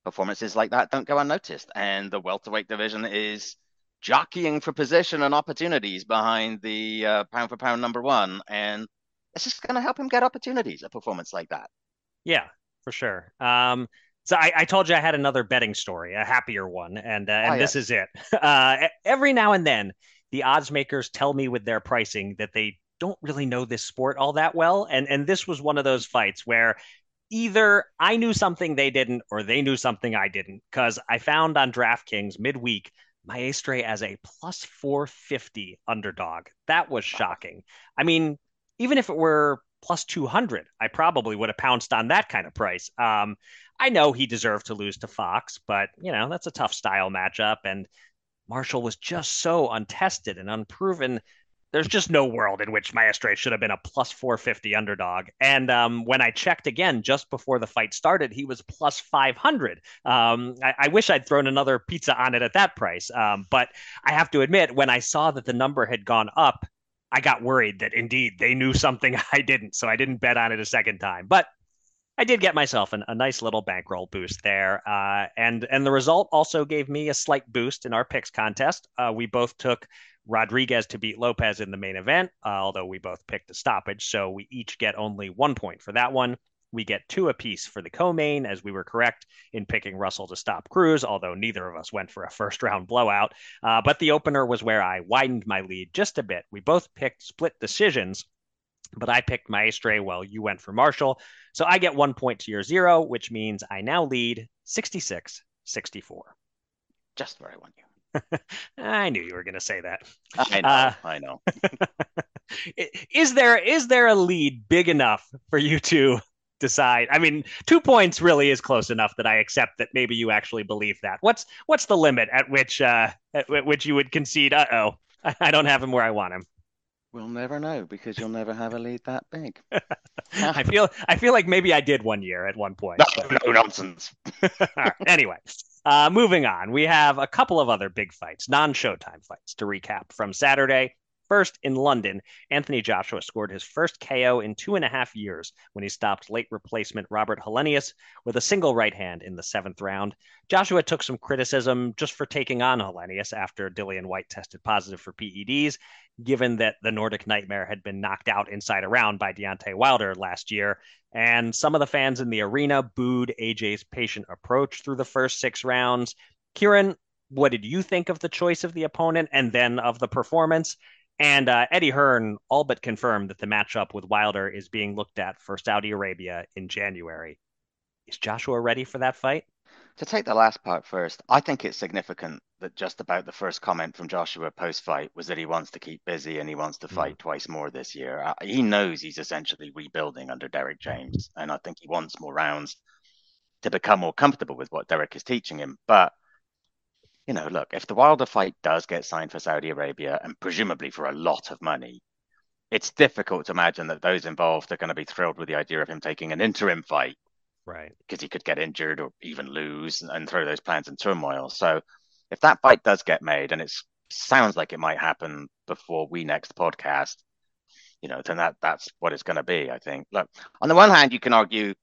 performances like that don't go unnoticed. And the welterweight division is jockeying for position and opportunities behind the uh, pound for pound number one. And it's just going to help him get opportunities, a performance like that. Yeah, for sure. Um, so I, I, told you I had another betting story, a happier one, and uh, and oh, this is it. Uh, every now and then, the odds makers tell me with their pricing that they don't really know this sport all that well. And and this was one of those fights where either I knew something they didn't or they knew something I didn't. Because I found on DraftKings midweek Maestre as a plus 450 underdog. That was shocking. I mean, even if it were plus 200, I probably would have pounced on that kind of price. Um, I know he deserved to lose to Fox, but you know that's a tough style matchup, and Marshall was just so untested and unproven there's just no world in which Maestre should have been a plus 450 underdog. And um, when I checked again just before the fight started, he was plus 500. Um, I, I, wish I'd thrown another pizza on it at that price. Um, but I have to admit, when I saw that the number had gone up I got worried that indeed they knew something I didn't, so I didn't bet on it a second time. But I did get myself an, a nice little bankroll boost there, uh, and and the result also gave me a slight boost in our picks contest. Uh, we both took Rodriguez to beat Lopez in the main event, uh, although we both picked a stoppage, so we each get only one point for that one. We get two apiece for the co-main, as we were correct in picking Russell to stop Cruz, although neither of us went for a first round blowout. Uh, but the opener was where I widened my lead just a bit. We both picked split decisions, but I picked Maestre while you went for Marshall. So I get one point to your zero, which means I now lead 66 64. Just where I want you. I knew you were going to say that. I know. Uh, I know. is there is there a lead big enough for you to decide. I mean, two points really is close enough that I accept that maybe you actually believe that. What's what's the limit at which uh, at which you would concede? Uh oh, I don't have him where I want him. We'll never know because you'll never have a lead that big. I feel I feel like maybe I did one year at one point. No, no nonsense. right. Anyway, uh, moving on, we have a couple of other big fights, non-Showtime fights, to recap from Saturday. First, in London, Anthony Joshua scored his first KO in two and a half years when he stopped late replacement Robert Helenius with a single right hand in the seventh round. Joshua took some criticism just for taking on Helenius after Dillian Whyte tested positive for PEDs, given that the Nordic Nightmare had been knocked out inside a round by Deontay Wilder last year. And some of the fans in the arena booed AJ's patient approach through the first six rounds. Kieran, what did you think of the choice of the opponent and then of the performance? And uh, Eddie Hearn all but confirmed that the matchup with Wilder is being looked at for Saudi Arabia in January. Is Joshua ready for that fight? To take the last part first, I think it's significant that just about the first comment from Joshua post fight was that he wants to keep busy and he wants to fight mm. twice more this year. Uh, he knows he's essentially rebuilding under Derrick James, and I think he wants more rounds to become more comfortable with what Derrick is teaching him. But you know, look, if the Wilder fight does get signed for Saudi Arabia and presumably for a lot of money, it's difficult to imagine that those involved are going to be thrilled with the idea of him taking an interim fight. Right. Because he could get injured or even lose and throw those plans in turmoil. So if that fight does get made and it sounds like it might happen before we next podcast, you know, then that that's what it's going to be, I think. Look, on the one hand, you can argue,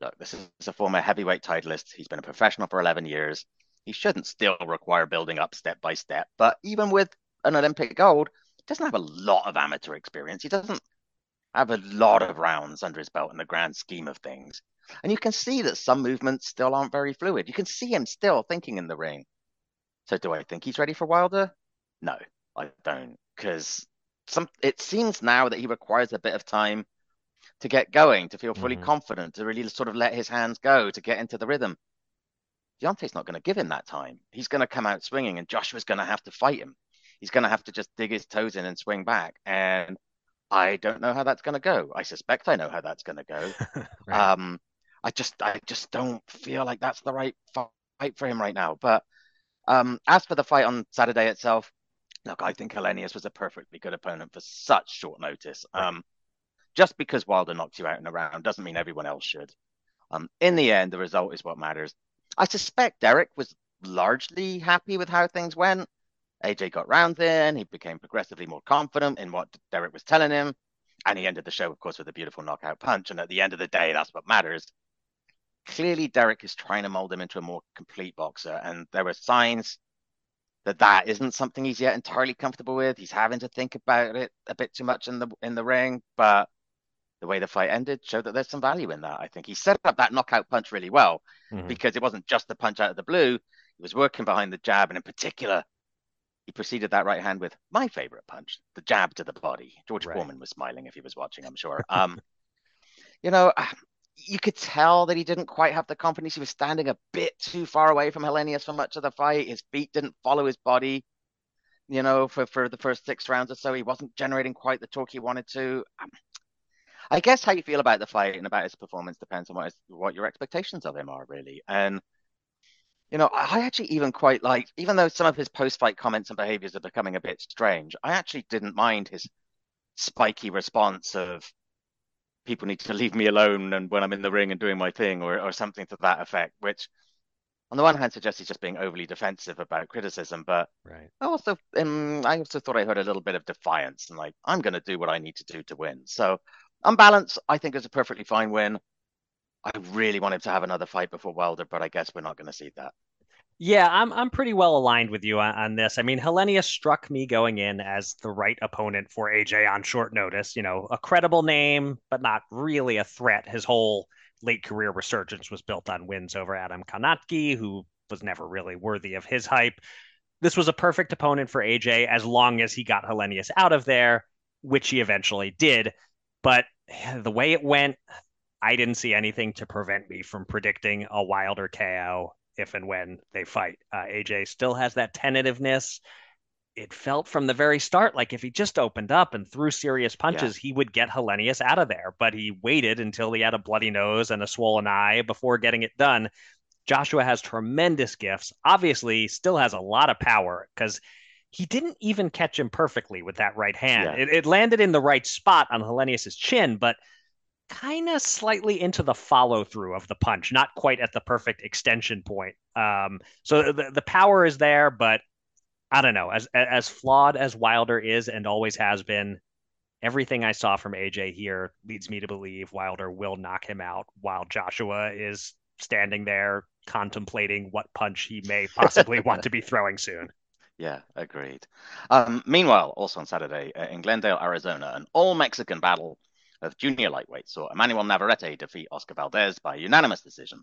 look, this is a former heavyweight titleist. He's been a professional for 11 years he shouldn't still require building up step by step. But even with an Olympic gold, he doesn't have a lot of amateur experience. He doesn't have a lot of rounds under his belt in the grand scheme of things. And you can see that some movements still aren't very fluid. You can see him still thinking in the ring. So do I think he's ready for Wilder? No, I don't. Because some it seems now that he requires a bit of time to get going, to feel fully mm-hmm. confident, to really sort of let his hands go, to get into the rhythm. Deontay's not going to give him that time. He's going to come out swinging, and Joshua's going to have to fight him. He's going to have to just dig his toes in and swing back. And I don't know how that's going to go. I suspect I know how that's going to go. right. Um, I just, I just don't feel like that's the right fight for him right now. But um, as for the fight on Saturday itself, look, I think Helenius was a perfectly good opponent for such short notice. Right. Um, just because Wilder knocks you out in a round doesn't mean everyone else should. Um, in the end, the result is what matters. I suspect Derrick was largely happy with how things went. AJ got round in, he became progressively more confident in what Derrick was telling him. And he ended the show, of course, with a beautiful knockout punch. And at the end of the day, that's what matters. Clearly, Derrick is trying to mold him into a more complete boxer. And there were signs that that isn't something he's yet entirely comfortable with. He's having to think about it a bit too much in the in the ring. But the way the fight ended showed that there's some value in that. I think he set up that knockout punch really well mm-hmm. because it wasn't just the punch out of the blue. He was working behind the jab, and in particular, he preceded that right hand with my favorite punch, the jab to the body. George right. Foreman was smiling if he was watching, I'm sure. Um, you know, you could tell that he didn't quite have the confidence. He was standing a bit too far away from Helenius for much of the fight. His feet didn't follow his body, you know, for, for the first six rounds or so. He wasn't generating quite the torque he wanted to. Um, I guess how you feel about the fight and about his performance depends on what, what your expectations of him are, really. And you know, I actually even quite like, even though some of his post-fight comments and behaviors are becoming a bit strange, I actually didn't mind his spiky response of people need to leave me alone and when I'm in the ring and doing my thing or or something to that effect, which on the one hand suggests he's just being overly defensive about criticism, but right. I also um, I also thought I heard a little bit of defiance and like I'm going to do what I need to do to win. So on balance, I think it's a perfectly fine win. I really want him to have another fight before Wilder, but I guess we're not going to see that. Yeah, I'm I'm pretty well aligned with you on, on, this. I mean, Helenius struck me going in as the right opponent for AJ on short notice. You know, a credible name, but not really a threat. His whole late career resurgence was built on wins over Adam Kownacki, who was never really worthy of his hype. This was a perfect opponent for AJ as long as he got Helenius out of there, which he eventually did. But the way it went, I didn't see anything to prevent me from predicting a Wilder KO if and when they fight. Uh, AJ still has that tentativeness it felt from the very start like if he just opened up and threw serious punches, yeah. he would get Helenius out of there. But he waited until he had a bloody nose and a swollen eye before getting it done. Joshua has tremendous gifts. Obviously, still has a lot of power because he didn't even catch him perfectly with that right hand. Yeah. It, it, landed in the right spot on Helenius's chin, but kind of slightly into the follow through of the punch, not quite at the perfect extension point. Um, so the, the power is there, but I don't know. As as flawed as Wilder is and always has been, everything I saw from AJ here leads me to believe Wilder will knock him out while Joshua is standing there contemplating what punch he may possibly want to be throwing soon. Yeah, agreed. Um, meanwhile, also on Saturday uh, in Glendale, Arizona, an all Mexican battle of junior lightweight saw Emmanuel Navarrete defeat Oscar Valdez by unanimous decision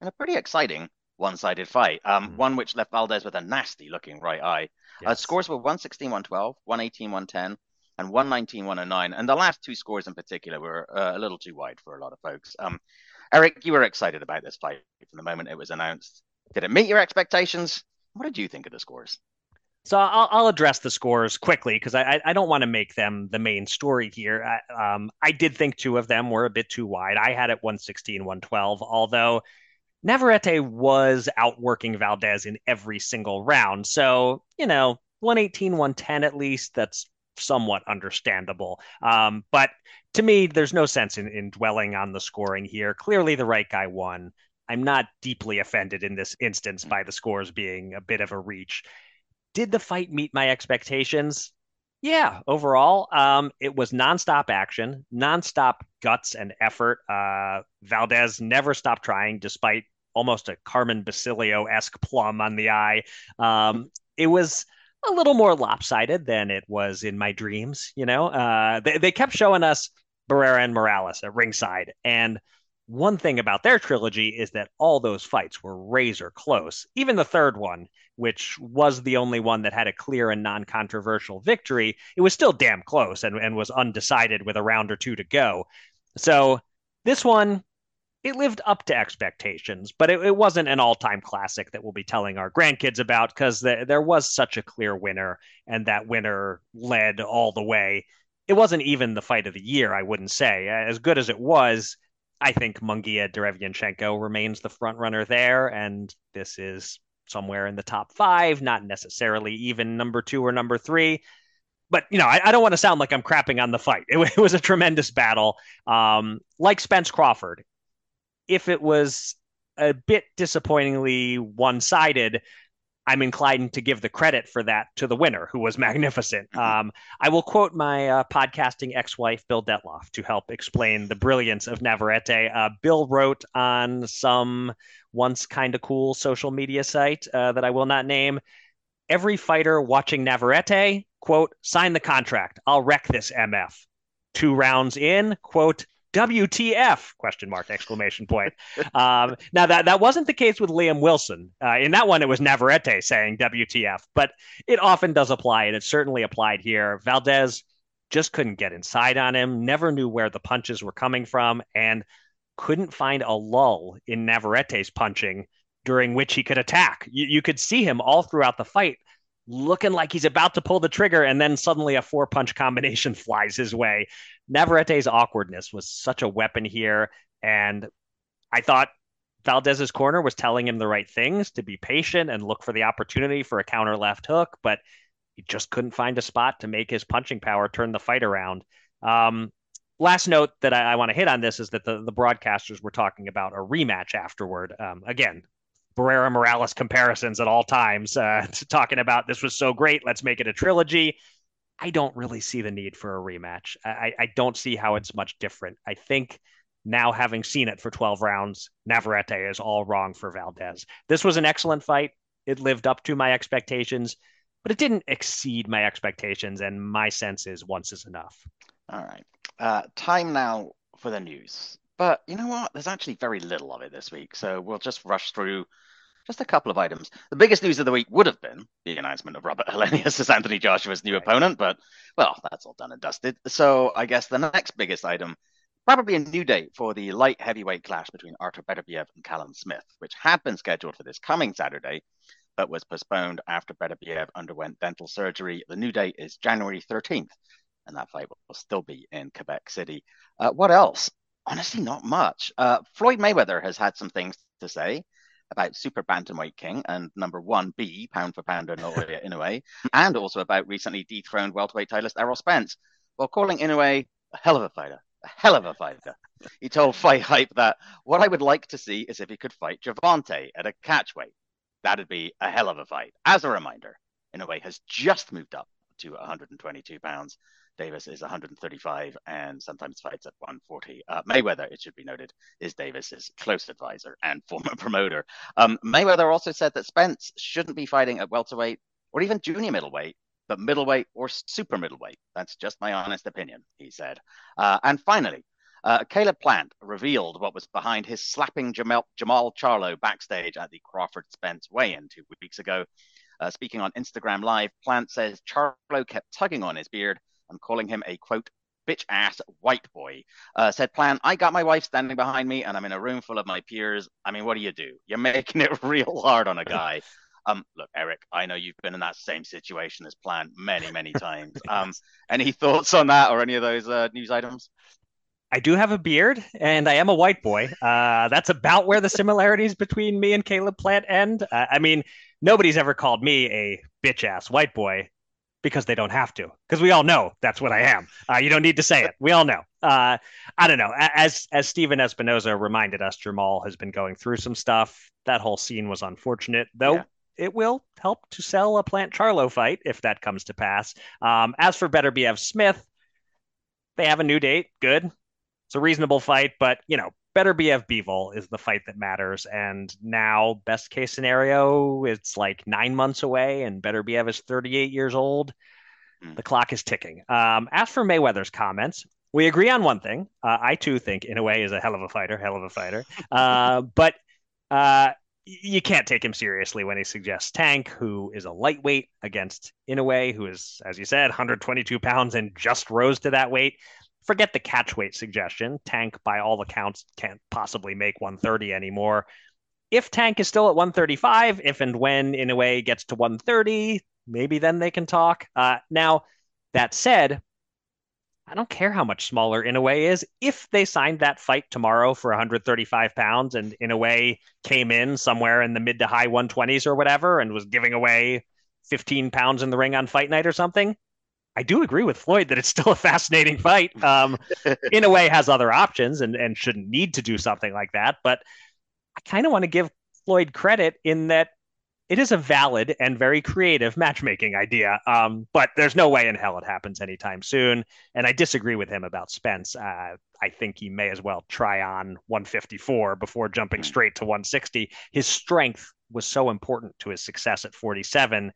in a pretty exciting one-sided fight. Um, mm. One which left Valdez with a nasty-looking right eye. Uh, yes. Uh, scores were 116, 112, 118, 110, and 119, 109. And the last two scores in particular were uh, a little too wide for a lot of folks. Um, Eric, you were excited about this fight from the moment it was announced. Did it meet your expectations? What did you think of the scores? So I'll, I'll address the scores quickly because I, I don't want to make them the main story here. I, um, I did think two of them were a bit too wide. I had it 116, 112, although Navarrete was outworking Valdez in every single round. So, you know, 118, 110 at least, that's somewhat understandable. Um, but to me, there's no sense in, in dwelling on the scoring here. Clearly, the right guy won. I'm not deeply offended in this instance by the scores being a bit of a reach. Did the fight meet my expectations? Yeah, overall, um, it was nonstop action, nonstop guts and effort. Uh, Valdez never stopped trying, despite almost a Carmen Basilio esque plum on the eye. Um, it was a little more lopsided than it was in my dreams. You know, uh, they, they kept showing us Barrera and Morales at ringside, and one thing about their trilogy is that all those fights were razor close. Even the third one, which was the only one that had a clear and non controversial victory, it was still damn close and, and was undecided with a round or two to go. So this one, it lived up to expectations, but it, it wasn't an all time classic that we'll be telling our grandkids about because the, there was such a clear winner, and that winner led all the way. It wasn't even the fight of the year, I wouldn't say. As good as it was, I think Mungia Derevyanchenko remains the front runner there, and this is somewhere in the top five, not necessarily even number two or number three. But you know, I, I don't want to sound like I'm crapping on the fight. It, it was a tremendous battle. Um, like Spence Crawford, if it was a bit disappointingly one-sided, I'm inclined to give the credit for that to the winner, who was magnificent. Mm-hmm. Um, I will quote my uh, podcasting ex-wife, Bill Dettloff, to help explain the brilliance of Navarrete. Uh, Bill wrote on some once kind of cool social media site uh, that I will not name. Every fighter watching Navarrete, quote, sign the contract. I'll wreck this MF. Two rounds in, quote, WTF? Question mark! Exclamation point. um, now that that wasn't the case with Liam Wilson. Uh, in that one, it was Navarrete saying WTF, but it often does apply, and it certainly applied here. Valdez just couldn't get inside on him. Never knew where the punches were coming from, and couldn't find a lull in Navarrete's punching during which he could attack. You, you could see him all throughout the fight looking like he's about to pull the trigger, and then suddenly a four punch combination flies his way. Navarrete's awkwardness was such a weapon here. And I thought Valdez's corner was telling him the right things to be patient and look for the opportunity for a counter left hook, but he just couldn't find a spot to make his punching power turn the fight around. Um, last note that I, I want to hit on this is that the, the broadcasters were talking about a rematch afterward. Um, again, Barrera Morales comparisons at all times, uh, talking about this was so great, let's make it a trilogy. I don't really see the need for a rematch. I, I don't see how it's much different. I think now having seen it for 12 rounds, Navarrete is all wrong for Valdez. This was an excellent fight. It lived up to my expectations, but it didn't exceed my expectations. And my sense is once is enough. All right. Uh, time now for the news. But you know what? There's actually very little of it this week. So we'll just rush through just a couple of items. The biggest news of the week would have been the announcement of Robert Helenius as Anthony Joshua's new opponent, but well, that's all done and dusted. So I guess the next biggest item, probably a new date for the light heavyweight clash between Artur Beterbiev and Callum Smith, which had been scheduled for this coming Saturday, but was postponed after Beterbiev underwent dental surgery. The new date is January 13th, and that fight will still be in Quebec City. Uh, what else? Honestly, not much. Uh, Floyd Mayweather has had some things to say about super bantamweight king and number one B pound for pounder Naoya Inoue, and also about recently dethroned welterweight titleist Errol Spence, while calling Inoue a hell of a fighter, a hell of a fighter. He told Fight Hype that what I would like to see is if he could fight Gervonta at a catchweight. That'd be a hell of a fight. As a reminder, Inoue has just moved up to 122 pounds Davis is 135 and sometimes fights at 140. Uh, Mayweather, it should be noted, is Davis's close advisor and former promoter. Um, Mayweather also said that Spence shouldn't be fighting at welterweight or even junior middleweight, but middleweight or super middleweight. That's just my honest opinion, he said. Uh, and finally, uh, Caleb Plant revealed what was behind his slapping Jermall, Jermall Charlo backstage at the Crawford Spence weigh in two weeks ago. Uh, speaking on Instagram Live, Plant says Charlo kept tugging on his beard I'm calling him a quote bitch ass white boy. Uh, said Plant. I got my wife standing behind me, and I'm in a room full of my peers. I mean, what do you do? You're making it real hard on a guy. Um, look, Eric, I know you've been in that same situation as Plant many, many times. Um, any thoughts on that or any of those uh, news items? I do have a beard and I am a white boy. Uh, that's about where the similarities between me and Caleb Plant end. Uh, I mean, nobody's ever called me a bitch ass white boy because they don't have to because we all know that's what i am. Uh, you don't need to say it. We all know. Uh, i don't know. As as stephen espinoza reminded us jermall has been going through some stuff. That whole scene was unfortunate though yeah. it will help to sell a plant charlo fight if that comes to pass. Um, as for beterbiev smith they have a new date. Good. It's a reasonable fight but you know Beterbiev Bivol is the fight that matters. And now, best case scenario, it's like nine months away, and better Beterbiev is 38 years old. Hmm. The clock is ticking. Um, as for Mayweather's comments, we agree on one thing. Uh, I too think Inoue is a hell of a fighter, hell of a fighter. Uh, but uh, you can't take him seriously when he suggests Tank, who is a lightweight, against Inoue, who is, as you said, 122 pounds and just rose to that weight forget the catch weight suggestion. Tank, by all accounts, can't possibly make 130 anymore. If Tank is still at 135, if and when Inoue gets to 130, maybe then they can talk. Uh, now, that said, I don't care how much smaller Inoue is. If they signed that fight tomorrow for 135 pounds and Inoue came in somewhere in the mid to high 120s or whatever and was giving away 15 pounds in the ring on fight night or something, I do agree with Floyd that it's still a fascinating fight. Um, Inoue, has other options and, and shouldn't need to do something like that. But I kind of want to give Floyd credit in that it is a valid and very creative matchmaking idea. Um, but there's no way in hell it happens anytime soon. And I disagree with him about Spence. Uh, I think he may as well try on 154 before jumping straight to 160. His strength was so important to his success at 47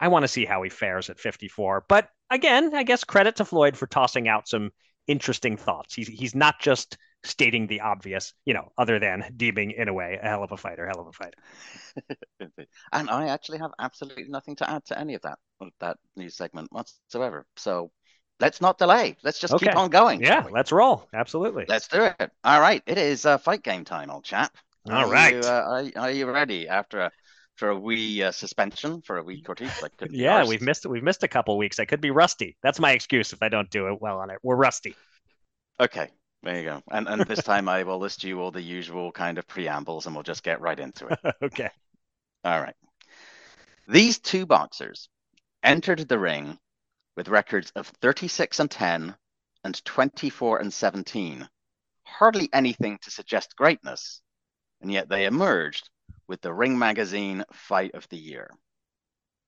I want to see how he fares at 54. But again, I guess credit to Floyd for tossing out some interesting thoughts. He's he's not just stating the obvious, you know, other than deeming Inoue a hell of a fighter, hell of a fighter. and I actually have absolutely nothing to add to any of that that news segment whatsoever. So let's not delay. Let's just okay. keep on going. Yeah, let's roll. Absolutely. Let's do it. All right. It is uh, fight game time, old chap. All are right. You, uh, are, are you ready after a for a wee uh, suspension for a week or two. Like yeah, we've missed we've missed a couple weeks. I could be rusty. That's my excuse if I don't do it well on it. We're rusty. Okay, there you go. And and this time I will list you all the usual kind of preambles, and we'll just get right into it. okay. All right. These two boxers entered the ring with records of 36 and 10 and 24 and 17. Hardly anything to suggest greatness, and yet they emerged with the Ring Magazine Fight of the Year.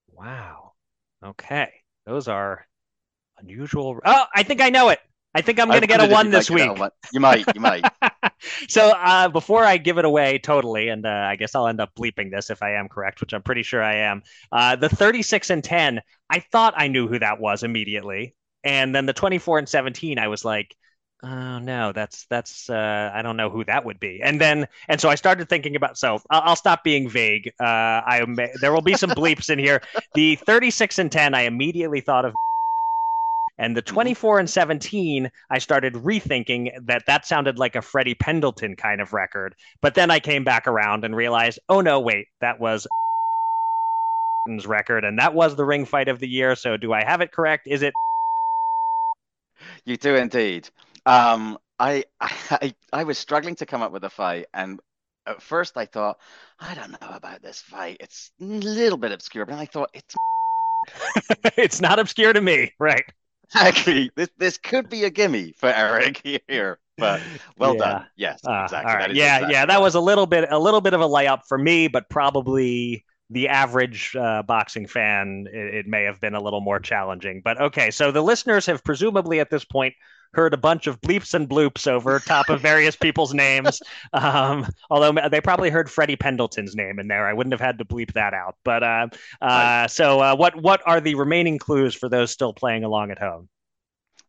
Wow. Okay. Those are unusual. Oh, I think I know it. I think I'm going to get a one this week. You might, you might. so uh, before I give it away totally, and uh, I guess I'll end up bleeping this if I am correct, which I'm pretty sure I am. Uh, the 36 and 10, I thought I knew who that was immediately, and then the 24 and 17, I was like, oh no, that's that's uh, I don't know who that would be. And then and so I started thinking about. So I'll, I'll stop being vague. Uh, I there will be some bleeps in here. The 36 and 10, I immediately thought of and the mm-hmm. 24 and 17, I started rethinking that that sounded like a Freddie Pendleton kind of record. But then I came back around and realized, oh no, wait, that was record, and that was the ring fight of the year. So do I have it correct? Is it? You do indeed. Um, I, I I was struggling to come up with a fight, and at first I thought, I don't know about this fight. It's a little bit obscure, but I thought it's it's not obscure to me, right? Actually, this this could be a gimme for Eric here, but well yeah. done. Yes, uh, exactly. Right. Yeah, exactly yeah, that was a little bit a little bit of a layup for me, but probably the average uh, boxing fan, it, it, may have been a little more challenging. But okay, so the listeners have presumably at this point heard a bunch of bleeps and bloops over top of various people's names. Um, although they probably heard Freddie Pendleton's name in there. I wouldn't have had to bleep that out. But uh, uh, so, uh, what what are the remaining clues for those still playing along at home?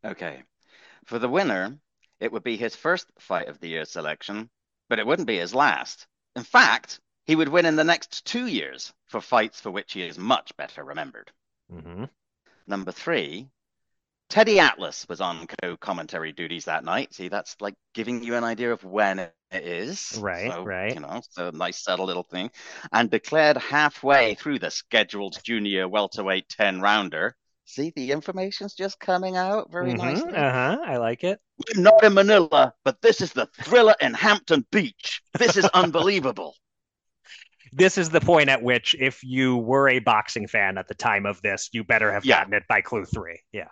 Okay, for the winner, it would be his first fight of the year selection, but it wouldn't be his last. In fact, he would win in the next two years for fights for which he is much better remembered. Mm-hmm. Number three, Teddy Atlas was on co-commentary duties that night. See, that's like giving you an idea of when it is. Right, so, right. You know, so nice subtle little thing. And declared halfway through the scheduled junior welterweight 10 rounder. See, the information's just coming out very mm-hmm, nicely. Uh-huh. I like it. We're not in Manila, but this is the thriller in Hampton Beach. This is unbelievable. this is the point at which if you were a boxing fan at the time of this, you better have yeah. gotten it by clue three. Yeah.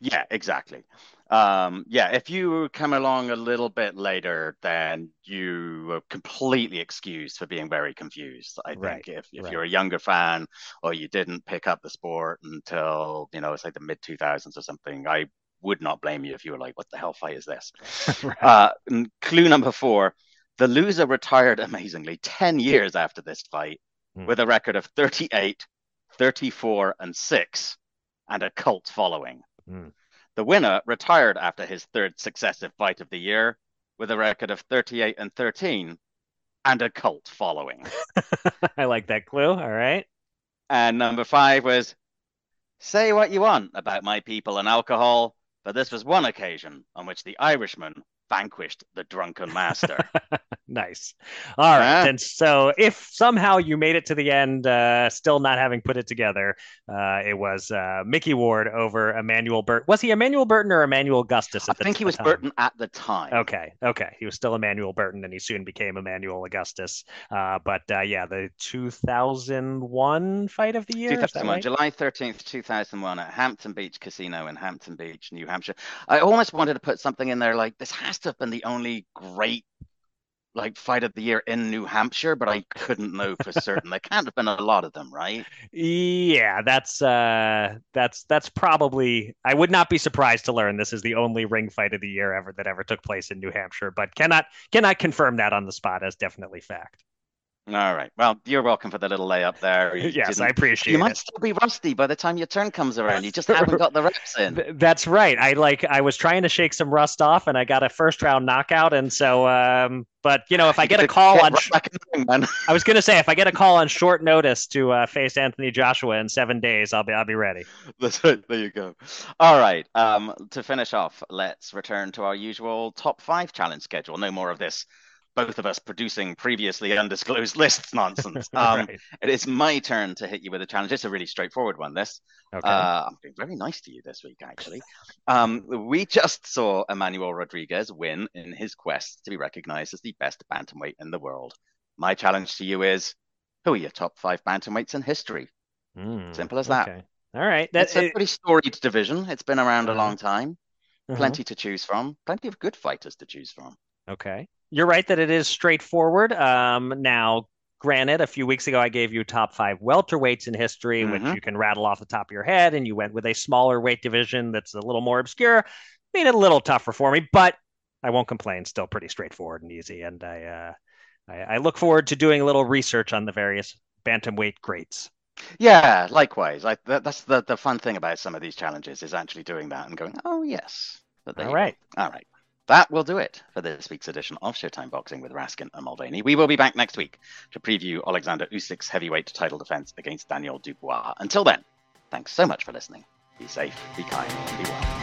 Yeah, exactly. Um, yeah, if you come along a little bit later, then you are completely excused for being very confused. I right, think if, if right. you're a younger fan or you didn't pick up the sport until, you know, it's like the mid 2000s or something, I would not blame you if you were like, what the hell fight is this? right. uh, clue number four the loser retired amazingly 10 years after this fight mm. with a record of 38, 34, and 6 and a cult following. Mm. The winner retired after his third successive fight of the year with a record of 38 and 13 and a cult following. I like that clue. All right. And number five was say what you want about my people and alcohol, but this was one occasion on which the Irishman vanquished the drunken master. nice. All right. Yeah. And so, if somehow you made it to the end, uh, still not having put it together, uh, it was uh, Micky Ward over Emanuel Burton. Was he Emanuel Burton or Emanuel Augustus? I think he was time? Burton at the time. Okay. Okay. He was still Emmanuel Burton, and he soon became Emanuel Augustus. Uh, but uh, yeah, the 2001 fight of the year. 2001, right? July 13th, 2001, at Hampton Beach Casino in Hampton Beach, New Hampshire. I almost wanted to put something in there like this has to have been the only great like fight of the year in New Hampshire, but I couldn't know for certain. there can't have been a lot of them, right? Yeah, that's uh that's that's probably I would not be surprised to learn this is the only ring fight of the year ever that ever took place in New Hampshire, but cannot cannot confirm that on the spot as definitely fact. All right. Well, you're welcome for the little layup there. Yes, I appreciate you it. You might still be rusty by the time your turn comes around. You just haven't got the reps in. That's right. I like I was trying to shake some rust off, and I got a first round knockout. And so, um, but you know, if I get a call on, I was going to say if I get a call on short notice to uh, face Anthony Joshua in seven days, I'll be I'll be ready. That's right. There you go. All right. Um, to finish off, let's return to our usual top five challenge schedule. No more of this both of us producing previously undisclosed lists nonsense. Um, right. It is my turn to hit you with a challenge. It's a really straightforward one. This. Okay. Uh, I'm being very nice to you this week, actually. Um, we just saw Emmanuel Rodriguez win in his quest to be recognized as the best bantamweight in the world. My challenge to you is who are your top five bantamweights in history? Mm, Simple as that. Okay. All right. That's a pretty storied division. It's been around uh-huh. a long time. Uh-huh. Plenty to choose from. Plenty of good fighters to choose from. Okay you're right that it is straightforward. Um, now, Granted, a few weeks ago I gave you top five welterweights in history, mm-hmm. which you can rattle off the top of your head, and you went with a smaller weight division that's a little more obscure. Made it a little tougher for me, but I won't complain. Still pretty straightforward and easy. And I, uh, I, I look forward to doing a little research on the various bantamweight greats. Yeah, likewise. Like that, that's the the fun thing about some of these challenges is actually doing that and going, oh yes. All right, all right. That will do it for this week's edition of Showtime Boxing with Raskin and Mulvaney. We will be back next week to preview Alexander Usyk's heavyweight title defense against Daniel Dubois. Until then, thanks so much for listening. Be safe, be kind, be well.